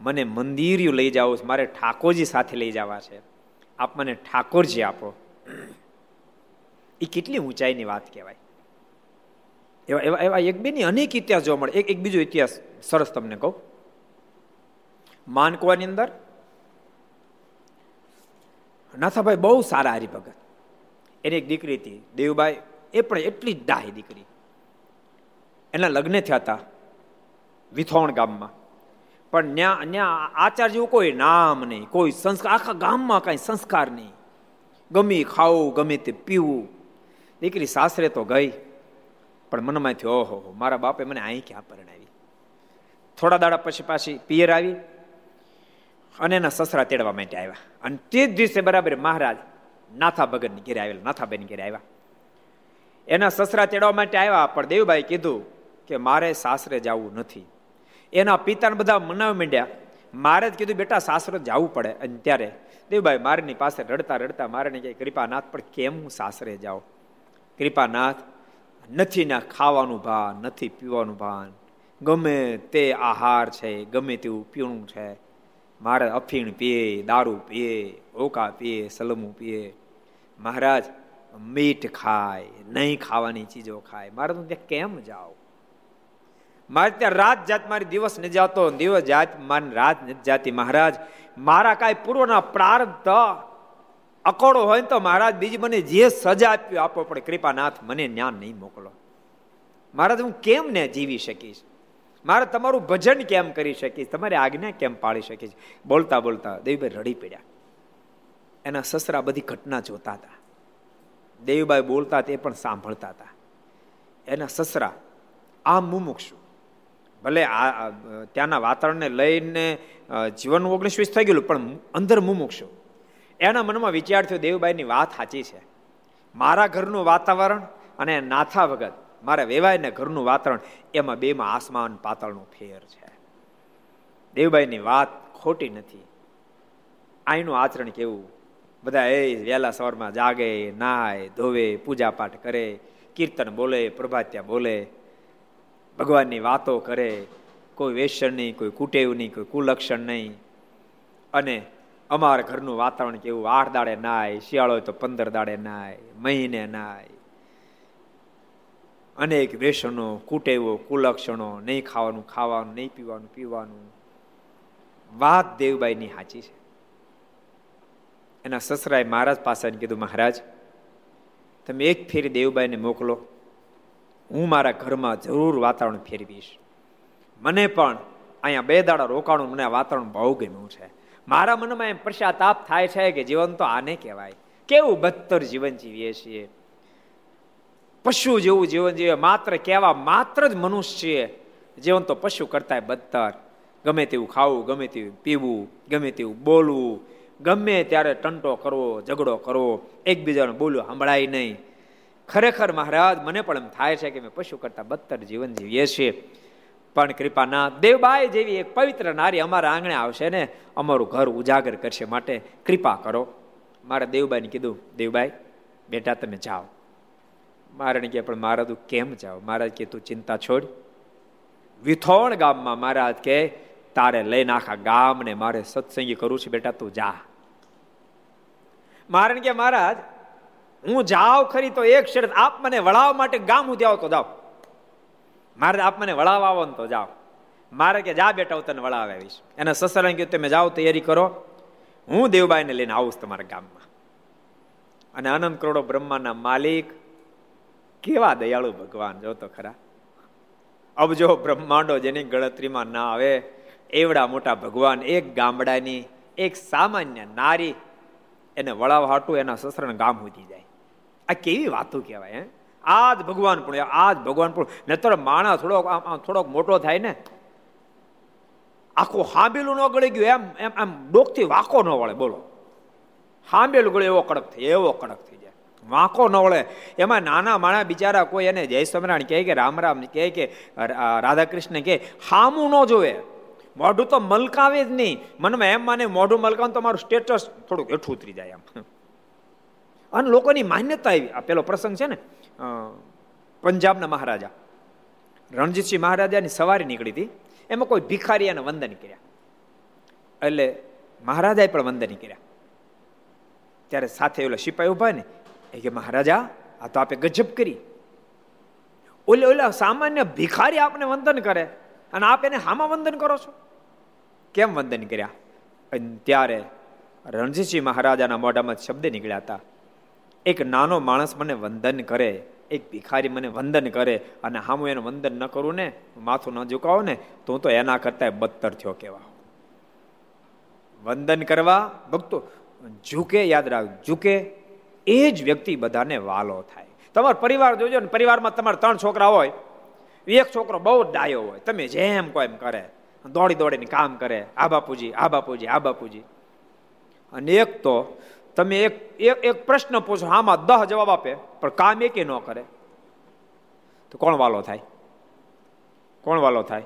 S2: મને મંદિરિયું લઈ જાવ મારે ઠાકોરજી સાથે લઈ જવા છે. આપ મને ઠાકોરજી આપો. એ કેટલી ઊંચાઈની વાત કહેવાય. એવા એવા એવા એક બેની અનેક ઇતિહાસ જોવા મળે. એક એક બીજો ઇતિહાસ સરસ તમને કહું. માનકવાની અંદર નાથાભાઈ બહુ સારા હરિભગત. એની એક દીકરી હતી દેવબાઈ એ પણ એટલી જ ડાહી દીકરી. એના લગ્ન થયા હતા વિથોણ ગામમાં. પણ ત્યાં ત્યાં આચાર જેવું કોઈ નામ નહીં, કોઈ સંસ્કાર આખા ગામમાં કાંઈ સંસ્કાર નહીં. ગમે ખાવું, ગમે તે પીવું. દીકરી સાસરે તો ગઈ. પણ મનમાંથી ઓહો મારા બાપે મને અહીં ક્યાં પરણાવી થોડા દાડા પછી પાછી પિયર આવી અને એના સસરા તેડવા માટે આવ્યા. અને તે જ દિવસે બરાબર મહારાજ નાથા ભગતની ઘેરે આવેલા નાથાબેન ઘેરે આવ્યા. એના સસરા તેડવા માટે આવ્યા, પણ દેવભાઈ કીધું કે મારે સાસરે જવું નથી. એના પિતાને બધા મનાવ માંડ્યા. મારે જ કીધું, બેટા, સાસરે જવું પડે. અને ત્યારે દેવભાઈ મારની પાસે રડતા રડતા મારે કહે, કૃપાનાથ, પણ કેમ હું સાસરે જાઉં? કૃપાનાથ નથી ના ખાવાનું ભાન, નથી પીવાનું ભાન. ગમે તે આહાર છે, ગમે તેવું પીણું છે. મારે અફીણ પીએ, દારૂ પીએ ઓકા પીએ, સલમું પીએ. મહારાજ, મીઠ ખાય, નહીં ખાવાની ચીજો ખાય. મારે તું ત્યાં કેમ જાઓ મારે ત્યાં રાત જાત મારી દિવસ ન જાતો, દિવસ જાત મારી રાત ન જાતી. મહારાજ, મારા કાંઈ પૂર્વના પ્રારબ્ધ અકોડો હોય તો મહારાજ બીજી મને જે સજા આપ્યું આપો પડે કૃપાનાથ મને જ્ઞાન નહીં મોકલો. મહારાજ, હું કેમ ને જીવી શકીશ? મારે તમારું ભજન કેમ કરી શકીશ? તમારી આજ્ઞા કેમ પાળી શકીશ? બોલતા બોલતા દેવીભાઈ રડી પડ્યા. એના સસરા બધી ઘટના જોતા હતા. દેવીબાઈ બોલતા તે પણ સાંભળતા હતા. એના સસરા આમ મુમુક્ષુ. ભલે આ ત્યાંના વાતાવરણને લઈને જીવન ઓગણીસ વીસ થઈ ગયેલું, પણ અંદર મુમુક્ષુ. એના મનમાં વિચાર થયો દેવબાઈની વાત સાચી છે. મારા ઘરનું વાતાવરણ અને નાથા વગર મારા વેવાયને ઘરનું વાતાવરણ, એમાં બેમાં આસમાન પાતળનો ફેર છે. દેવબાઈની વાત ખોટી નથી. અહીંનું આચરણ કેવું? બધા એ વહેલા સવારમાં જાગે, નાય, ધોવે પૂજા પાઠ કરે, કીર્તન બોલે, પ્રભાત્યા બોલે, ભગવાનની વાતો કરે. કોઈ વેસણ નહીં કોઈ કુટેવ નહીં કોઈ કુલક્ષણ નહીં અને અમારા ઘરનું વાતાવરણ કેવું? આઠ દાડે નાય, શિયાળો હોય તો પંદર દાડે નાય, મહિને નાય. અનેક વેસણો કુટેવો, કુલક્ષણો, નહીં ખાવાનું ખાવાનું, નહીં પીવાનું પીવાનું. વાત દેવબાઈની સાચી છે. એના સસરાએ મહારાજ પાસે કીધું, મહારાજ, તમે એક ફેરી દેવબાઈને મોકલો. હું મારા ઘરમાં જરૂર વાતાવરણ ફેરવીશ. મને પણ અહીંયા બે દાડા રોકાણું મને વાતાવરણ બહુ ગમ્યું છે. મારા મનમાં એમ પશ્ચાતાપ થાય છે કે જીવન તો આને કહેવાય. કેવું બદતર જીવન જીવીએ છીએ? પશુ જેવું જીવન જીવે માત્ર કહેવા માત્ર જ મનુષ્ય જીવન તો પશુ કરતા બદતર. ગમે તેવું ખાવું, ગમે તેવું પીવું, ગમે તેવું બોલવું, ગમે ત્યારે ટંટો કરવો, ઝઘડો કરવો, એકબીજાને બોલવું સંભળાય નહીં. ખરેખર મહારાજ, મને પણ એમ થાય છે કે મેં પશુ કરતા બદતર જીવન જીવીએ છીએ. પણ કૃપાના દેવબાઈ જેવી એક પવિત્ર નારી અમારા આંગણે આવશે ને, અમારું ઘર ઉજાગર કરશે માટે કૃપા કરો. મારે દેવબાઈને કીધું, દેવબાઈ, બેટા, તમે જાઓ. મારે કે પણ મારા તું કેમ જાઓ મહારાજ કે તું ચિંતા છોડ. વિથોણ ગામમાં મહારાજ કે તારે લઈને આખા ગામને મારે સત્સંગી કરવું છે, બેટા, તું જા. મારણ કે મહારાજ, હું જાઉં ખરી તો એક શરત આપ મને વળાવ માટે ગામ ઉદ્યાવ તો જાઓ. મારે આપ મને વળાવવા આવો ને તો જાઓ. મારે કે જા બેટા, હું તને વળાવે આવીશ. એના સસરાને કહ્યું, તમે જાઓ, તૈયારી કરો. હું દેવબાઈને લઈને આવું તમારા ગામમાં. અને અનંત કરોડો બ્રહ્માના માલિક, કેવા દયાળુ ભગવાન, જો તો ખરા. અબજો બ્રહ્માંડો જેની ગણતરીમાં ના આવે, એવડા મોટા ભગવાન, એક ગામડાની, એક સામાન્ય નારી, એને વળાવ હાટું એના સસરાને ગામ સુધી જાય. આ કેવી વાતો કહેવાય, હે? આ જ ભગવાન પણ આ જ ભગવાન પણ નતર માણસ થોડોક થોડોક મોટો થાય ને, આખું હાંબેલું ન ગળી ગયું, એમ એમ એમ ડોકથી વાંકો ન વળે, બોલો. હાંબેલું ગળે એવો કડક થઈ, એવો કડક થઈ જાય. વાંકો ન વળે. એમાં નાના માણા બિચારા કોઈ એને જય સમરાણ કહે કે, રામ રામ કહે કે રાધાકૃષ્ણ કહે, હામું ન જોવે. મોઢું તો મલકાવે જ નહીં. મનમાં એમ માને, મોઢું મલકાવે તો મારું સ્ટેટસ થોડુંક હેઠું ઉતરી જાય એમ. અને લોકોની માન્યતા આવી આ પેલો પ્રસંગ છે ને પંજાબના મહારાજા. રણજીતસિંહ મહારાજાની સવારી નીકળી હતી. એમાં કોઈ ભિખારીયાને વંદન કર્યા. એટલે મહારાજાએ પણ વંદન કર્યા. ત્યારે સાથે ઓલા સિપાહી ઊભા ને, એ કે, મહારાજા, આ તો આપે ગજબ કરી. ઓલે, ઓલા સામાન્ય ભિખારી આપને વંદન કરે અને આપ એને હામાં વંદન કરો છો? કેમ વંદન કર્યા? અને ત્યારે રણજીતસિંહ મહારાજાના મોઢામાં શબ્દ નીકળ્યા હતા. એક નાનો માણસ મને વંદન કરે, એક ભિખારી મને વંદન કરે, અને હામું એને વંદન ન કરું ને, માથું ન ઝુકાવો ને, તો હું તો એના કરતા બદતર થયો કેવા વંદન કરવા ભક્તો, ઝૂકે, યાદ રાખ, ઝૂકે, એ જ વ્યક્તિ બધાને વાલો થાય. તમારો પરિવાર જોજો ને, પરિવારમાં તમારા ત્રણ છોકરા હોય, એક છોકરો બહુ ડાયો હોય, તમે જેમ કોઈ એમ કરે, દોડી દોડીને કામ કરે, આ બાપુજી આ બાપુજી આ બાપુજી. અને એક તો તમે એક એક પ્રશ્ન પૂછો આમાં દહ જવાબ આપે, પણ કામ એકે ન કરે? તો કોણ વાલો થાય? કોણ વાલો થાય?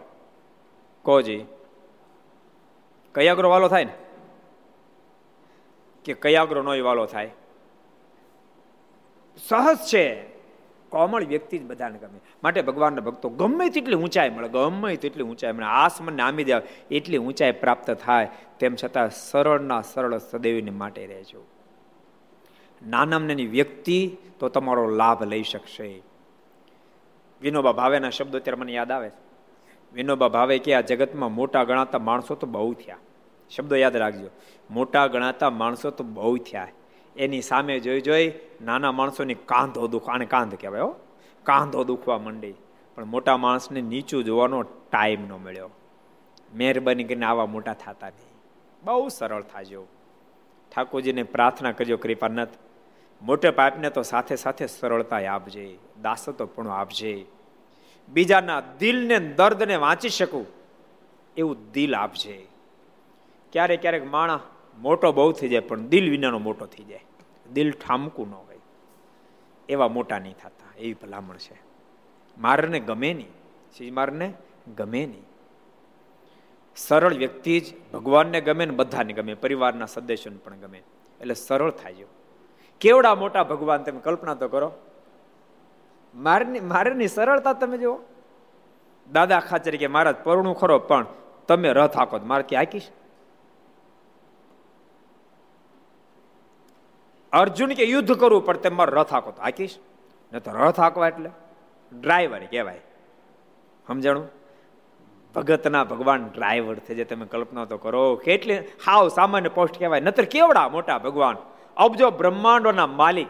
S2: કોજી? કયાગ્રો વાલો થાય ને? કે કયાગ્રો નો વાલો થાય? સહજ છે. કોમળ વ્યક્તિ જ બધાને ગમે. માટે ભગવાનના ભક્તો ગમે તેટલી ઊંચાઈ મળે, ગમે તેટલી ઊંચાઈ મળે આસમાન આમી દેવા, એટલી ઊંચાઈ પ્રાપ્ત થાય, તેમ છતાં સરળના સરળ સદૈવને માટે રહેજો. નાનામની વ્યક્તિ તો તમારો લાભ લઈ શકશે. વિનોબા ભાવેના શબ્દો અત્યારે મને યાદ આવે વિનોબા ભાવે કે આ જગતમાં મોટા ગણાતા માણસો તો બહુ થયા. શબ્દો યાદ રાખજો. મોટા ગણાતા માણસો તો બહુ થયા. એની સામે જોઈ જોઈ નાના માણસોની કાંધો દુખ આને કાંધ કહેવાય હો. કાંધો દુખવા માંડી. પણ મોટા માણસને નીચું જોવાનો ટાઈમ ન મળ્યો. મહેરબાની કરીને આવા મોટા થતા નહીં. બહુ સરળ થાજો. ઠાકોરજીને પ્રાર્થના કરજો, કૃપાનાથ. મોટે પાપને તો સાથે સાથે સરળતા આપજે દાસતો પણ આપજે. બીજાના દિલને દર્દને વાંચી શકું, એવું દિલ આપજે. ક્યારેક ક્યારેક માણસ મોટો બહુ થઈ જાય, પણ દિલ વિનાનો મોટો થઈ જાય. દિલ ઠામકું ન હોય. એવા મોટા નહીં થતા, એવી ભલામણ છે. મારને ગમે નહીં શ્રી મારને ગમે નહીં. સરળ વ્યક્તિ જ ભગવાનને ગમે ને બધાને ગમે, પરિવારના સદસ્યોને પણ ગમે. એટલે સરળ થાય કેવડા મોટા ભગવાન તમે કલ્પના તો કરો. મારની મારની સરળતા તમે જુઓ. દાદા ખાચર કે મહારાજ પરણું ખરો, પણ તમે રથ હાકો મારે કે હાકીશ. અર્જુન કે યુદ્ધ કરવું પણ તમે મારો રથ હાકો તો હાકીશ. ન તો રથ હાકવા એટલે ડ્રાઈવર કહેવાય. સમજાણું? ભગતના ભગવાન ડ્રાઈવર છે, જે તમે કલ્પના તો કરો. કેટલી હાવ સામાન્ય પોસ્ટ કહેવાય. નતર કેવડા મોટા ભગવાન અબજો બ્રહ્માંડોના માલિક,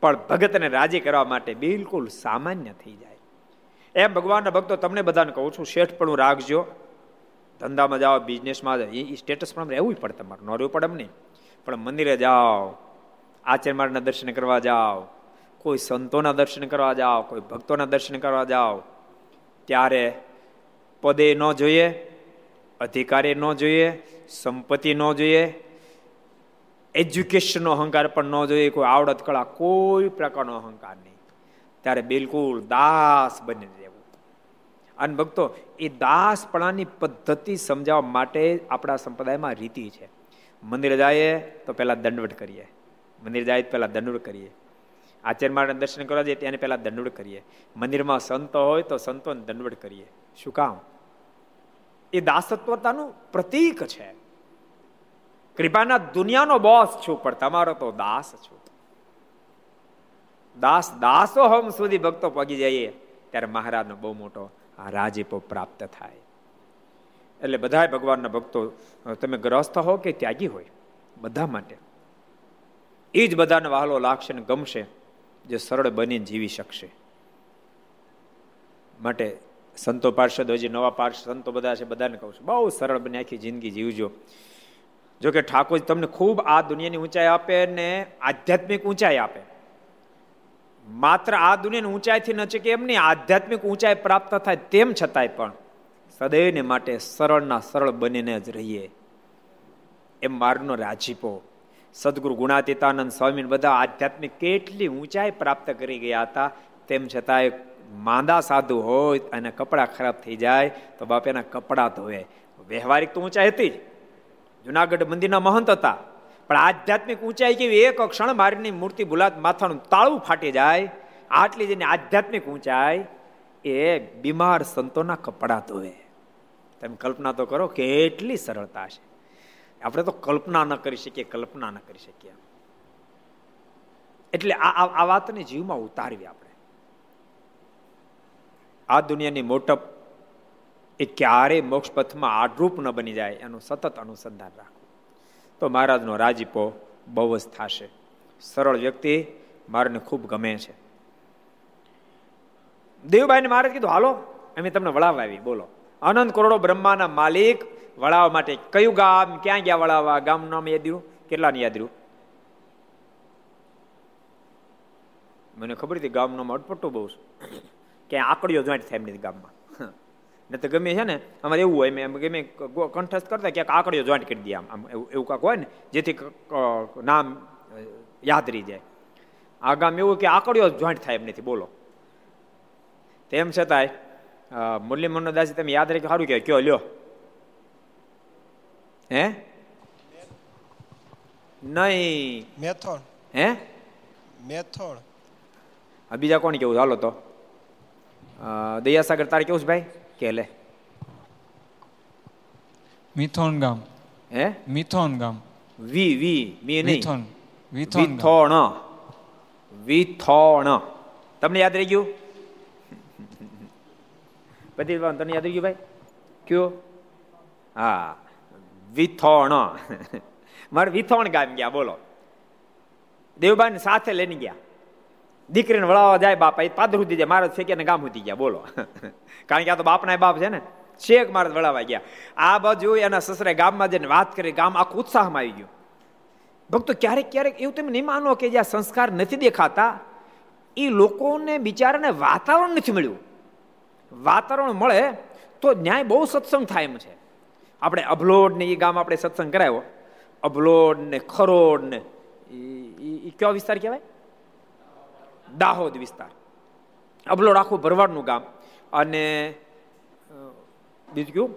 S2: પણ ભગતને રાજી કરવા માટે બિલકુલ સામાન્ય થઈ જાય. એમ ભગવાનના ભક્તો તમને બધાને કહું છું શેઠ પણ રાખજો. ધંધામાં જાઓ બિઝનેસમાં જાઓ, એ સ્ટેટસ પણ રહેવું પડે તમારે. ન રહેવું પડે એમ નહીં. પણ મંદિરે જાઓ આચાર્ય દર્શન કરવા જાઓ, કોઈ સંતોના દર્શન કરવા જાઓ, કોઈ ભક્તોના દર્શન કરવા જાઓ, ત્યારે પદે ન જોઈએ, અધિકારી ન જોઈએ, સંપત્તિ ન જોઈએ એજ્યુકેશનનો અહંકાર પણ ન જોઈએ, કોઈ આવડત કળા, કોઈ પ્રકારનો અહંકાર નહીં. ત્યારે બિલકુલ દાસ બની રહેવું. અને ભક્તો, એ દાસપણાની પદ્ધતિ સમજાવવા માટે આપણા સંપ્રદાયમાં રીતિ છે. મંદિર જઈએ તો પહેલા દંડવટ કરીએ. મંદિર જાય તો પહેલા દંડવટ કરીએ. આચાર્ય માટે દર્શન કરવા જઈએ ત્યાં પહેલા દંડવટ કરીએ. મંદિરમાં સંતો હોય તો સંતોને દંડવટ કરીએ. શું કામ? એ દાસત્વતાનું પ્રતીક છે. કૃપાના દુનિયાનો બોસ છું, પણ તમારો તો દાસ છું. દાસ, દાસો હમ સુધી ભક્તો પગી જઈએ, ત્યારે મહારાજનો બહુ મોટો રાજીપો પ્રાપ્ત થાય. એટલે બધા ભગવાનના ભક્તો, તમે ગ્રસ્ત હો કે ત્યાગી હોય, બધા માટે. એ જ બધાને વહાલો લાગશે ને ગમશે, જે સરળ બની જીવી શકશે. માટે સંતો પાર્ષદ હજી નવા પાર્ષદ સંતો બધા છે, બધાને કહું છું, બહુ સરળ બની આખી જિંદગી જીવજો. જો કે તમને ખૂબ આ દુનિયાની ઊંચાઈ આપે ને આધ્યાત્મિક ઊંચાઈ આપે. માત્ર આ દુનિયાની ઊંચાઈથી ન છે કે એમની આધ્યાત્મિક ઊંચાઈ પ્રાપ્ત થાય તેમ છતાંય પણ સદૈવને માટે સરળના સરળ બનીને જ રહીએ. એમ માર્ગનો રાજીપો. સદગુરુ ગુણાતીતાનંદ સ્વામી બધા આધ્યાત્મિક કેટલી ઊંચાઈ પ્રાપ્ત કરી ગયા હતા, તેમ છતાંય માંદા સાધુ હોય અને કપડાં ખરાબ થઈ જાય તો બાપ એના કપડાં ધોવે. વ્યવહારિક તો ઊંચાઈ હતી જ. જુનાગઢ મંદિરના મહંત હતા. પણ આધ્યાત્મિક ઊંચાઈ કેવી? એક ક્ષણ મારીની મૂર્તિ ભૂલાત માથાનું તાળું ફાટી જાય, આટલી જેની આધ્યાત્મિક ઊંચાઈ એ બીમાર સંતોના કપડાં ધોવે. તમે કલ્પના તો કરો કેટલી સરળતા છે. આપણે તો કલ્પના ન કરી શકીએ, કલ્પના ન કરી શકીએ. એટલે આ આ વાતને જીવમાં ઉતારવી આપણે. આ દુનિયાની મોટપ એ ક્યારેય મોક્ષ પથમાં આડરૂપ ન બની જાય, એનું સતત અનુસંધાન રાખવું. તો મહારાજનો રાજીપો બહુ જ થશે. સરળ વ્યક્તિ મારને ખૂબ ગમે છે. દેવભાઈને મહારાજ કીધું, હાલો, અમે તમને વળાવવા આવી, બોલો. અનંત કરોડો બ્રહ્માના માલિક વળાવવા માટે કયું ગામ, ક્યાં ગયા વળાવવા? ગામ નામ યાદ રહ્યું? કેટલાને યાદ રહ્યું? મને ખબર હતી ગામનો અટપટો બહુ ક્યાંય આકડીઓ જોઈન્ટ થાય એમની ગામમાં. ને તો ગમે છે ને અમારે એવું હોય મેં ગમે કંઠસ્થ કરતા ક્યાંક આંકડીઓ જોઈન્ટ કરી દે આમ આમ એવું કાંક હોય ને જેથી નામ યાદ રહી જાય. આ ગામ એવું કે આંકડીઓ જોઈન્ટ થાય એમ નથી બોલો. તેમ છતાંય મુરલી મનોદાસી તમે યાદ રાખી સારું કે કયો લ્યો. હે? નહીં.
S4: મેથોણ.
S2: હે?
S4: મેથોણ.
S2: બીજા કોણ કેવું? હાલો તો. દયાસાગર તારે કેવું છે ભાઈ? કે લે
S3: મિથોન ગામ
S2: હે
S3: મિથોન ગામ
S2: વી વી મી નહીં
S3: મિથોન વિથોન
S2: વિથોણ વિથોણ તમને યાદ રહી ગયું બધી તને યાદ રહી ગયું ભાઈ કયો હા વિથોણ મારે વિથોણ ગામ ગયા બોલો દેવબાન સાથે લઈને ગયા દીકરીને વળાવવા જાય બાપા, એ પાદર સુધી જાય. મારા ફેંકીને ગામ સુધી ગયા. બોલો. [LAUGHS] કારણ કે આ તો બાપના બાપ છે ને. શેખ મારા વળાવવા ગયા. આ બાજુ એના સસરે ગામમાં જઈને વાત કરી. ગામ આખું ઉત્સાહમાં આવી ગયું. ભક્તો, ક્યારેક ક્યારેક એવું તમે નહીં માનો કે જ્યાં સંસ્કાર નથી દેખાતા એ લોકોને બિચારાને વાતાવરણ નથી મળ્યું. વાતાવરણ મળે તો ન્યાય બહુ સત્સંગ થાય એમ છે. આપણે અભલોડ ને એ ગામ આપણે સત્સંગ કરાયો. અભલોડ ને ખરોડ ને એ કયો વિસ્તાર કહેવાય? દાહોદ વિસ્તાર. અબલોડ આખું ભરવાડનું ગામ. અને બીજું કયું?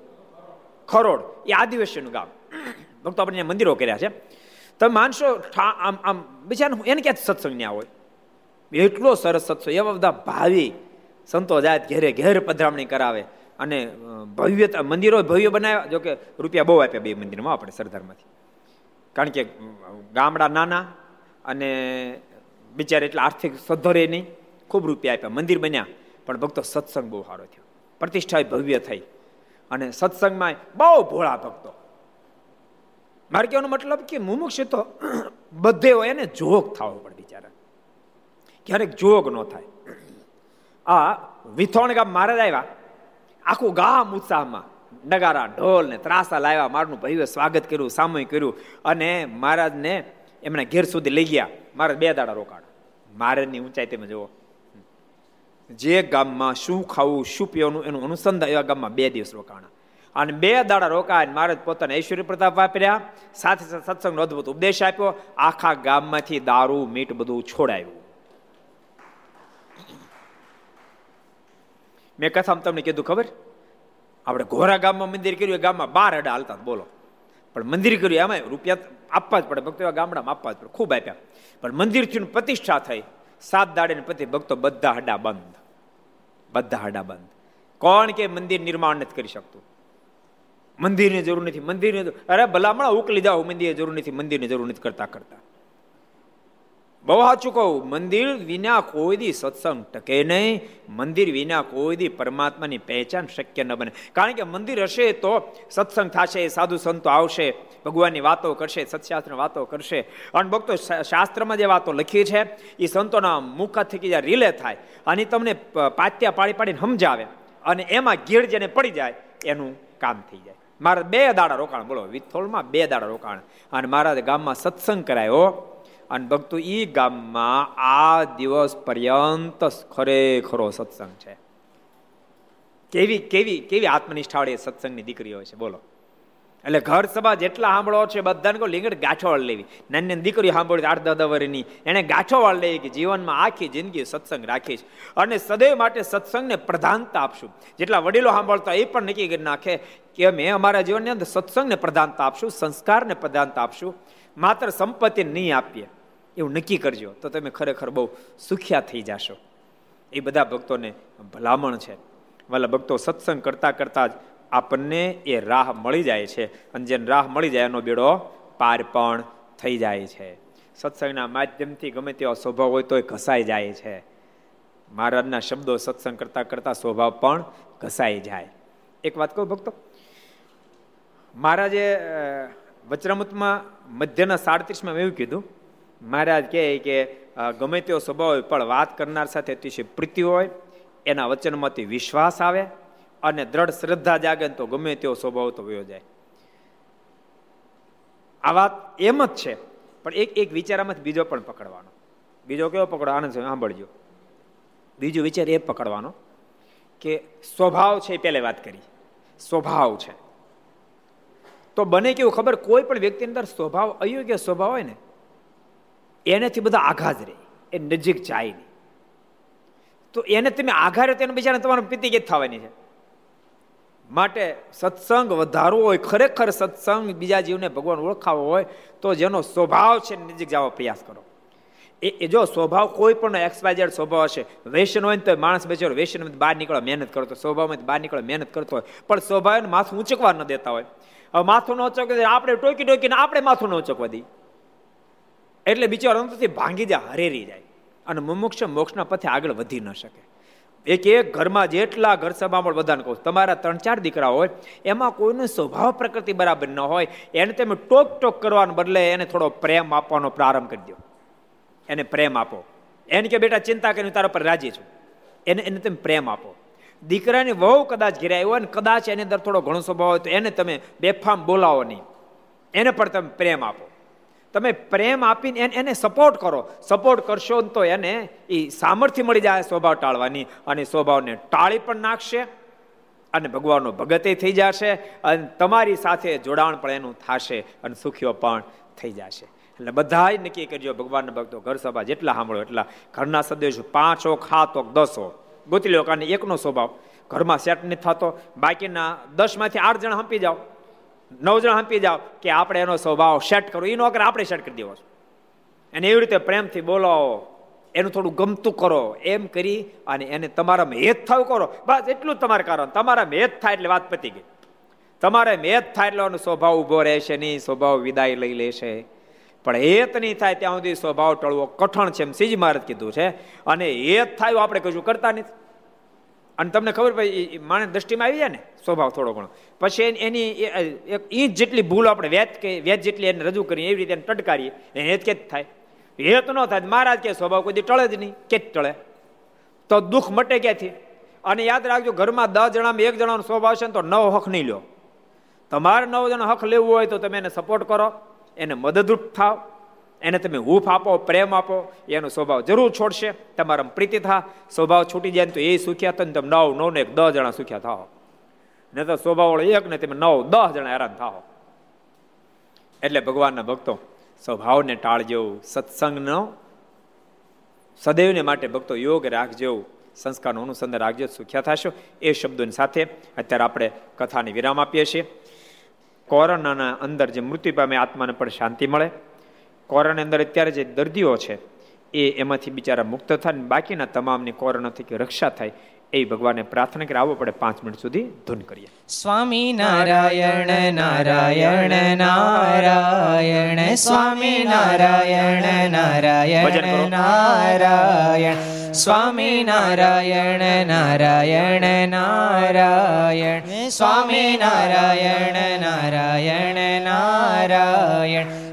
S2: ખરોડ. એ આદિવાસીનું ગામ. ભક્તો આપણે મંદિરો કર્યા છે. તમે માનશો આમ આમ બીજા એને ક્યાં સત્સંગ ન્યા હોય? એટલો સરસ સત્સંગ, એવા બધા ભાવિ સંતો જાય ઘેરે ઘેર પધરામણી કરાવે. અને ભવ્ય મંદિરો ભવ્ય બનાવ્યા. જો કે રૂપિયા બહુ આપ્યા બે મંદિરમાં આપણે સરદારમાંથી. કારણ કે ગામડા નાના અને બિચારે એટલે આર્થિક સદ્ધરે નહીં, ખૂબ રૂપિયા આપ્યા, મંદિર બન્યા, પણ ભક્તો સત્સંગ બહુ સારો થયો. પ્રતિષ્ઠા ભવ્ય થઈ. અને સત્સંગમાં બહુ ભોળા ભક્તો. મારે કહેવાનો મતલબ કે મુમુક્ષ તો [CLEARS THROAT] બધે હોય એને જોગ થવો પડે બિચારા. ક્યારેક જોગ ન થાય. આ વિથોણ ગામ મહારાજ આવ્યા. આખું ગામ ઉત્સાહમાં. નગારા, ઢોલ ને ત્રાસા લાવ્યા, મારનું ભવ્ય સ્વાગત કર્યું, સામૂહિક કર્યું. અને મહારાજને એમના ઘેર સુધી લઈ ગયા. મારા બે દાડા રોકાણ. મહારાજની ઊંચાઈ તમે જુઓ. જે ગામમાં શું ખાવું, શું પીવાનું, એનું અનુસંધાન એવા ગામમાં બે દિવસ રોકાણા. અને બે દાડા રોકાય મહારાજ પોતાના ઐશ્વર્ય પ્રતાપ વાપર્યા. સાથે સાથે સત્સંગનો અદભુત ઉપદેશ આપ્યો. આખા ગામમાંથી દારૂ, મીટ બધું છોડાયું. મેં કથામાં તમને કીધું ખબર? આપણે ઘોરા ગામમાં મંદિર કર્યું, એ ગામમાં બાર અડા હાલતા બોલો. પણ મંદિર કર્યું એમાં રૂપિયા આપવા જ પડે. ભક્તો એવા ગામડામાં આપવા જ પડે. ખૂબ આપ્યા. પણ મંદિર થયું પ્રતિષ્ઠા થઈ. સાત દાડે પછી ભક્તો બધા હડા બંધ. બધા હડા બંધ. કોણ કે મંદિર નિર્માણ નથી કરી શકતું? મંદિરની જરૂર નથી. મંદિરની અરે ભલામણ ઉકલી જાઓ. મંદિરની જરૂર નથી. મંદિરની જરૂર નથી કરતા કરતા. બહુ સાચું કહું, મંદિર વિના કોઈ દી સત્સંગ ટકે નહીં, મંદિર વિના કોઈ દી પરમાત્માની પહેચાન શક્ય ન બને. કારણ કે મંદિર હશે તો સત્સંગ થશે, સાધુ સંતો આવશે, ભગવાનની વાતો કરશે સત્શાસ્ત્ર વાતો કરશે. અને ભક્તો શાસ્ત્રમાં જે વાતો લખી છે એ સંતોના મુખ થકી જ્યાં રિલે થાય અને તમને પાત્યા પાડી પાડીને સમજાવે અને એમાં ગીર જેને પડી જાય, એનું કામ થઈ જાય. મારા બે દાડા રોકાણ, બોલો, વિથોળમાં બે દાડા રોકાણ. અને મારા ગામમાં સત્સંગ કરાયો. અને ભક્તો એ ગામમાં આ દિવસ પર્યંત ખરેખરો સત્સંગ છે. કેવી કેવી કેવી આત્મનિષ્ઠાવાળી સત્સંગની દીકરીઓ છે, બોલો. એટલે ઘર સભા જેટલા સાંભળો છે બધાને કહો, લીંગડ ગાંઠોવાળ લેવી. નાની દીકરી સાંભળી આઠ દસ વર્ષની એને ગાંઠોવાળ લેવી કે જીવનમાં આખી જિંદગી સત્સંગ રાખીશ અને સદૈવ માટે સત્સંગને પ્રધાનતા આપશું. જેટલા વડીલો સાંભળતા એ પણ નક્કી કરી નાખે કે અમે અમારા જીવનની અંદર સત્સંગને પ્રધાનતા આપશું, સંસ્કારને પ્રધાનતા આપશું. માત્ર સંપત્તિ નહીં આપીએ, એવું નક્કી કરજો. તો તમે ખરેખર બહુ સુખ્યા થઈ જશો. એ બધા ભક્તોને ભલામણ છે. વાલા ભક્તો સત્સંગ કરતા કરતા જ આપણને એ રાહ મળી જાય છે. અને જેને રાહ મળી જાય એનો બેડો પાર પણ થઈ જાય છે. સત્સંગના માધ્યમથી ગમે તેવો સ્વભાવ હોય તો એ ઘસાઈ જાય છે. મહારાજના શબ્દો સત્સંગ કરતા કરતા સ્વભાવ પણ ઘસાઈ જાય. એક વાત કહું ભક્તો? મહારાજે વચરામૃતમાં મધ્યના સાડત્રીસમાં એવું કીધું, મહારાજ કહે કે ગમે તેવો સ્વભાવ હોય, પણ વાત કરનાર સાથે અતિશય પ્રીતિ હોય, એના વચનમાંથી વિશ્વાસ આવે અને દ્રઢ શ્રદ્ધા જાગે તો ગમે તેવો સ્વભાવ તો વયો જાય. આ વાત એમ જ છે, પણ એક એક વિચારામાંથી બીજો પણ પકડવાનો. બીજો કેવો પકડો? આનંદ સાંભળજો. બીજો વિચાર એ પકડવાનો કે સ્વભાવ છે એ પહેલે વાત કરી. સ્વભાવ છે. તો બને કેવું ખબર કોઈ પણ વ્યક્તિની અંદર સ્વભાવ અયોગ્ય સ્વભાવ હોય ને, એનેથી બધા આઘાત રહે. એ નજીક જાય નહીં. તો એને તમે આઘારે તેને બિચારા તમારું કે થવાની છે. માટે સત્સંગ વધારવો હોય, ખરેખર સત્સંગ બીજા જીવને ભગવાન ઓળખાવો હોય, તો જેનો સ્વભાવ છે નજીક જવા પ્રયાસ કરો. એ જો સ્વભાવ કોઈ પણ એક્સવાઇઝેડ સ્વભાવ હશે, વેસન હોય ને તો માણસ બેચારો વેસન બહાર નીકળવા મહેનત કરતો સ્વભાવમાં બહાર નીકળો, મહેનત કરતો હોય. પણ સ્વભાવ માથું ઊંચકવા ન દેતા હોય. હવે માથું ન ઉચકવા આપણે ટોકી ટોકીને આપણે માથું ન ઉચકવા દઈએ. એટલે બિચારો અંતથી ભાંગી જાય, હરેરી જાય. અને મુમુક્ષ મોક્ષના પથે આગળ વધી ન શકે. એક એક ઘરમાં જેટલા ઘર સભામાં બધાને કહું તમારા ત્રણ ચાર દીકરા હોય, એમાં કોઈનો સ્વભાવ પ્રકૃતિ બરાબર ન હોય, એને તમે ટોક ટોક કરવાને બદલે એને થોડો પ્રેમ આપવાનો પ્રારંભ કરી દો. એને પ્રેમ આપો. એને કે બેટા, ચિંતા કરીને તારા પર રાજી છું. એને એને તમે પ્રેમ આપો. દીકરાની વહુ કદાચ ઘેરે આવ્યો અને કદાચ એની અંદર થોડો ઘણો સ્વભાવ હોય તો એને તમે બેફામ બોલાવો નહીં. એને પણ તમે પ્રેમ આપો. તમે પ્રેમ આપીને એને સપોર્ટ કરો. સપોર્ટ કરશો તો એને એ સામર્થ્ય મળી જાય સ્વભાવ ટાળવાની અને સ્વભાવને ટાળી પણ નાખશે અને ભગવાનનો ભગતે થઈ જશે અને તમારી સાથે જોડાણ પણ એનું થશે અને સુખીઓ પણ થઈ જશે. એટલે બધા નક્કી કરજો ભગવાનના ભક્તો ઘર સભા જેટલા સાંભળો એટલા. ઘરના સદસ્યો પાંચો દસ દસો. ગોતી લો કારણ એકનો સ્વભાવ. ઘરમાં સેટ નથી થતો. બાકીના દસમાંથી આઠ જણા હંપી જાઓ. નવ જણા હંપી જાઓ કે આપણે એનો સ્વભાવ સેટ કરો એ નો આપણે સેટ કરી દેવો એને એવી રીતે પ્રેમથી બોલાવો એનું થોડું ગમતું કરો. એમ કરી અને એને તમારા હેત થવું કરો. બસ એટલું તમારે કારણ તમારા હેત થાય એટલે વાત પતી ગઈ. તમારે મેદ થાય એટલે એનો સ્વભાવ ઊભો રહેશે નહીં. સ્વભાવ વિદાય લઈ લેશે. પણ હેત નહીં થાય ત્યાં સુધી સ્વભાવ ટળવો કઠણ છે એમ સીજ મહારાજ કીધું છે. અને હેત થાય આપણે કશું કરતા નથી. અને તમને ખબર પડે માણસ દ્રષ્ટિમાં આવી જાય ને, સ્વભાવ થોડો ઘણો. પછી એની એક ઇંચ જેટલી ભૂલ આપણે વેત કે વેત જેટલી એને રજૂ કરીએ, એવી રીતે એને ટટકારીએ, એને હેત કે થાય. હેત ન થાય મહારાજ કે સ્વભાવ કોઈ ટળે જ નહીં, કે ટળે. તો દુઃખ મટે ક્યાંથી? અને યાદ રાખજો, ઘરમાં દસ જણામાં એક જણાનો સ્વભાવ છે તો નવ હક નહીં લો તમારે નવ જણા હક લેવું હોય તો તમે એને સપોર્ટ કરો. એને મદદરૂપ થાવ, એને તમે હૂફ આપો, પ્રેમ આપો, એનો સ્વભાવ જરૂર છોડશે. તમારા પ્રીતિ થા, સ્વભાવ છૂટી જાય તો એ સુખ્યા તો તમે નવ નવ ને એક દસ જણા સુખ્યા થાવ ને તો સ્વભાવ એક ને તમે નવ, દસ જણા હેરાન થાવ એટલે ભગવાનના ભક્તો, સ્વભાવને ટાળજો, સત્સંગનો સદૈવને માટે ભક્તો યોગ રાખજો, સંસ્કારનું અનુસંધાન રાખજો, સુખ્યા થશો. એ શબ્દોની સાથે અત્યારે આપણે કથાની વિરામ આપીએ છીએ. કોરોનાના અંદર જે મૃત્યુ પામે આત્માને પણ શાંતિ મળે. કોરોનાની અંદર અત્યારે જે દર્દીઓ છે, એ એમાંથી બિચારા મુક્ત થાય બાકીના તમામની કોરોનાથી રક્ષા થાય એ ભગવાનને પ્રાર્થના કરી આવો પડે પાંચ મિનિટ સુધી ધૂન કરીએ.
S1: સ્વામી નારાયણ નારાયણ નારાયણ સ્વામી નારાયણ નારાયણ નારાયણ સ્વામી નારાયણ નારાયણ નારાયણ સ્વામી નારાયણ નારાયણ નારાયણ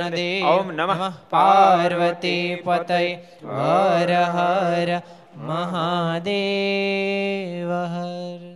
S1: દેવ
S2: ઓમ નમઃ.
S1: પાર્વતી પતય. હર હર મહાદેવ હર.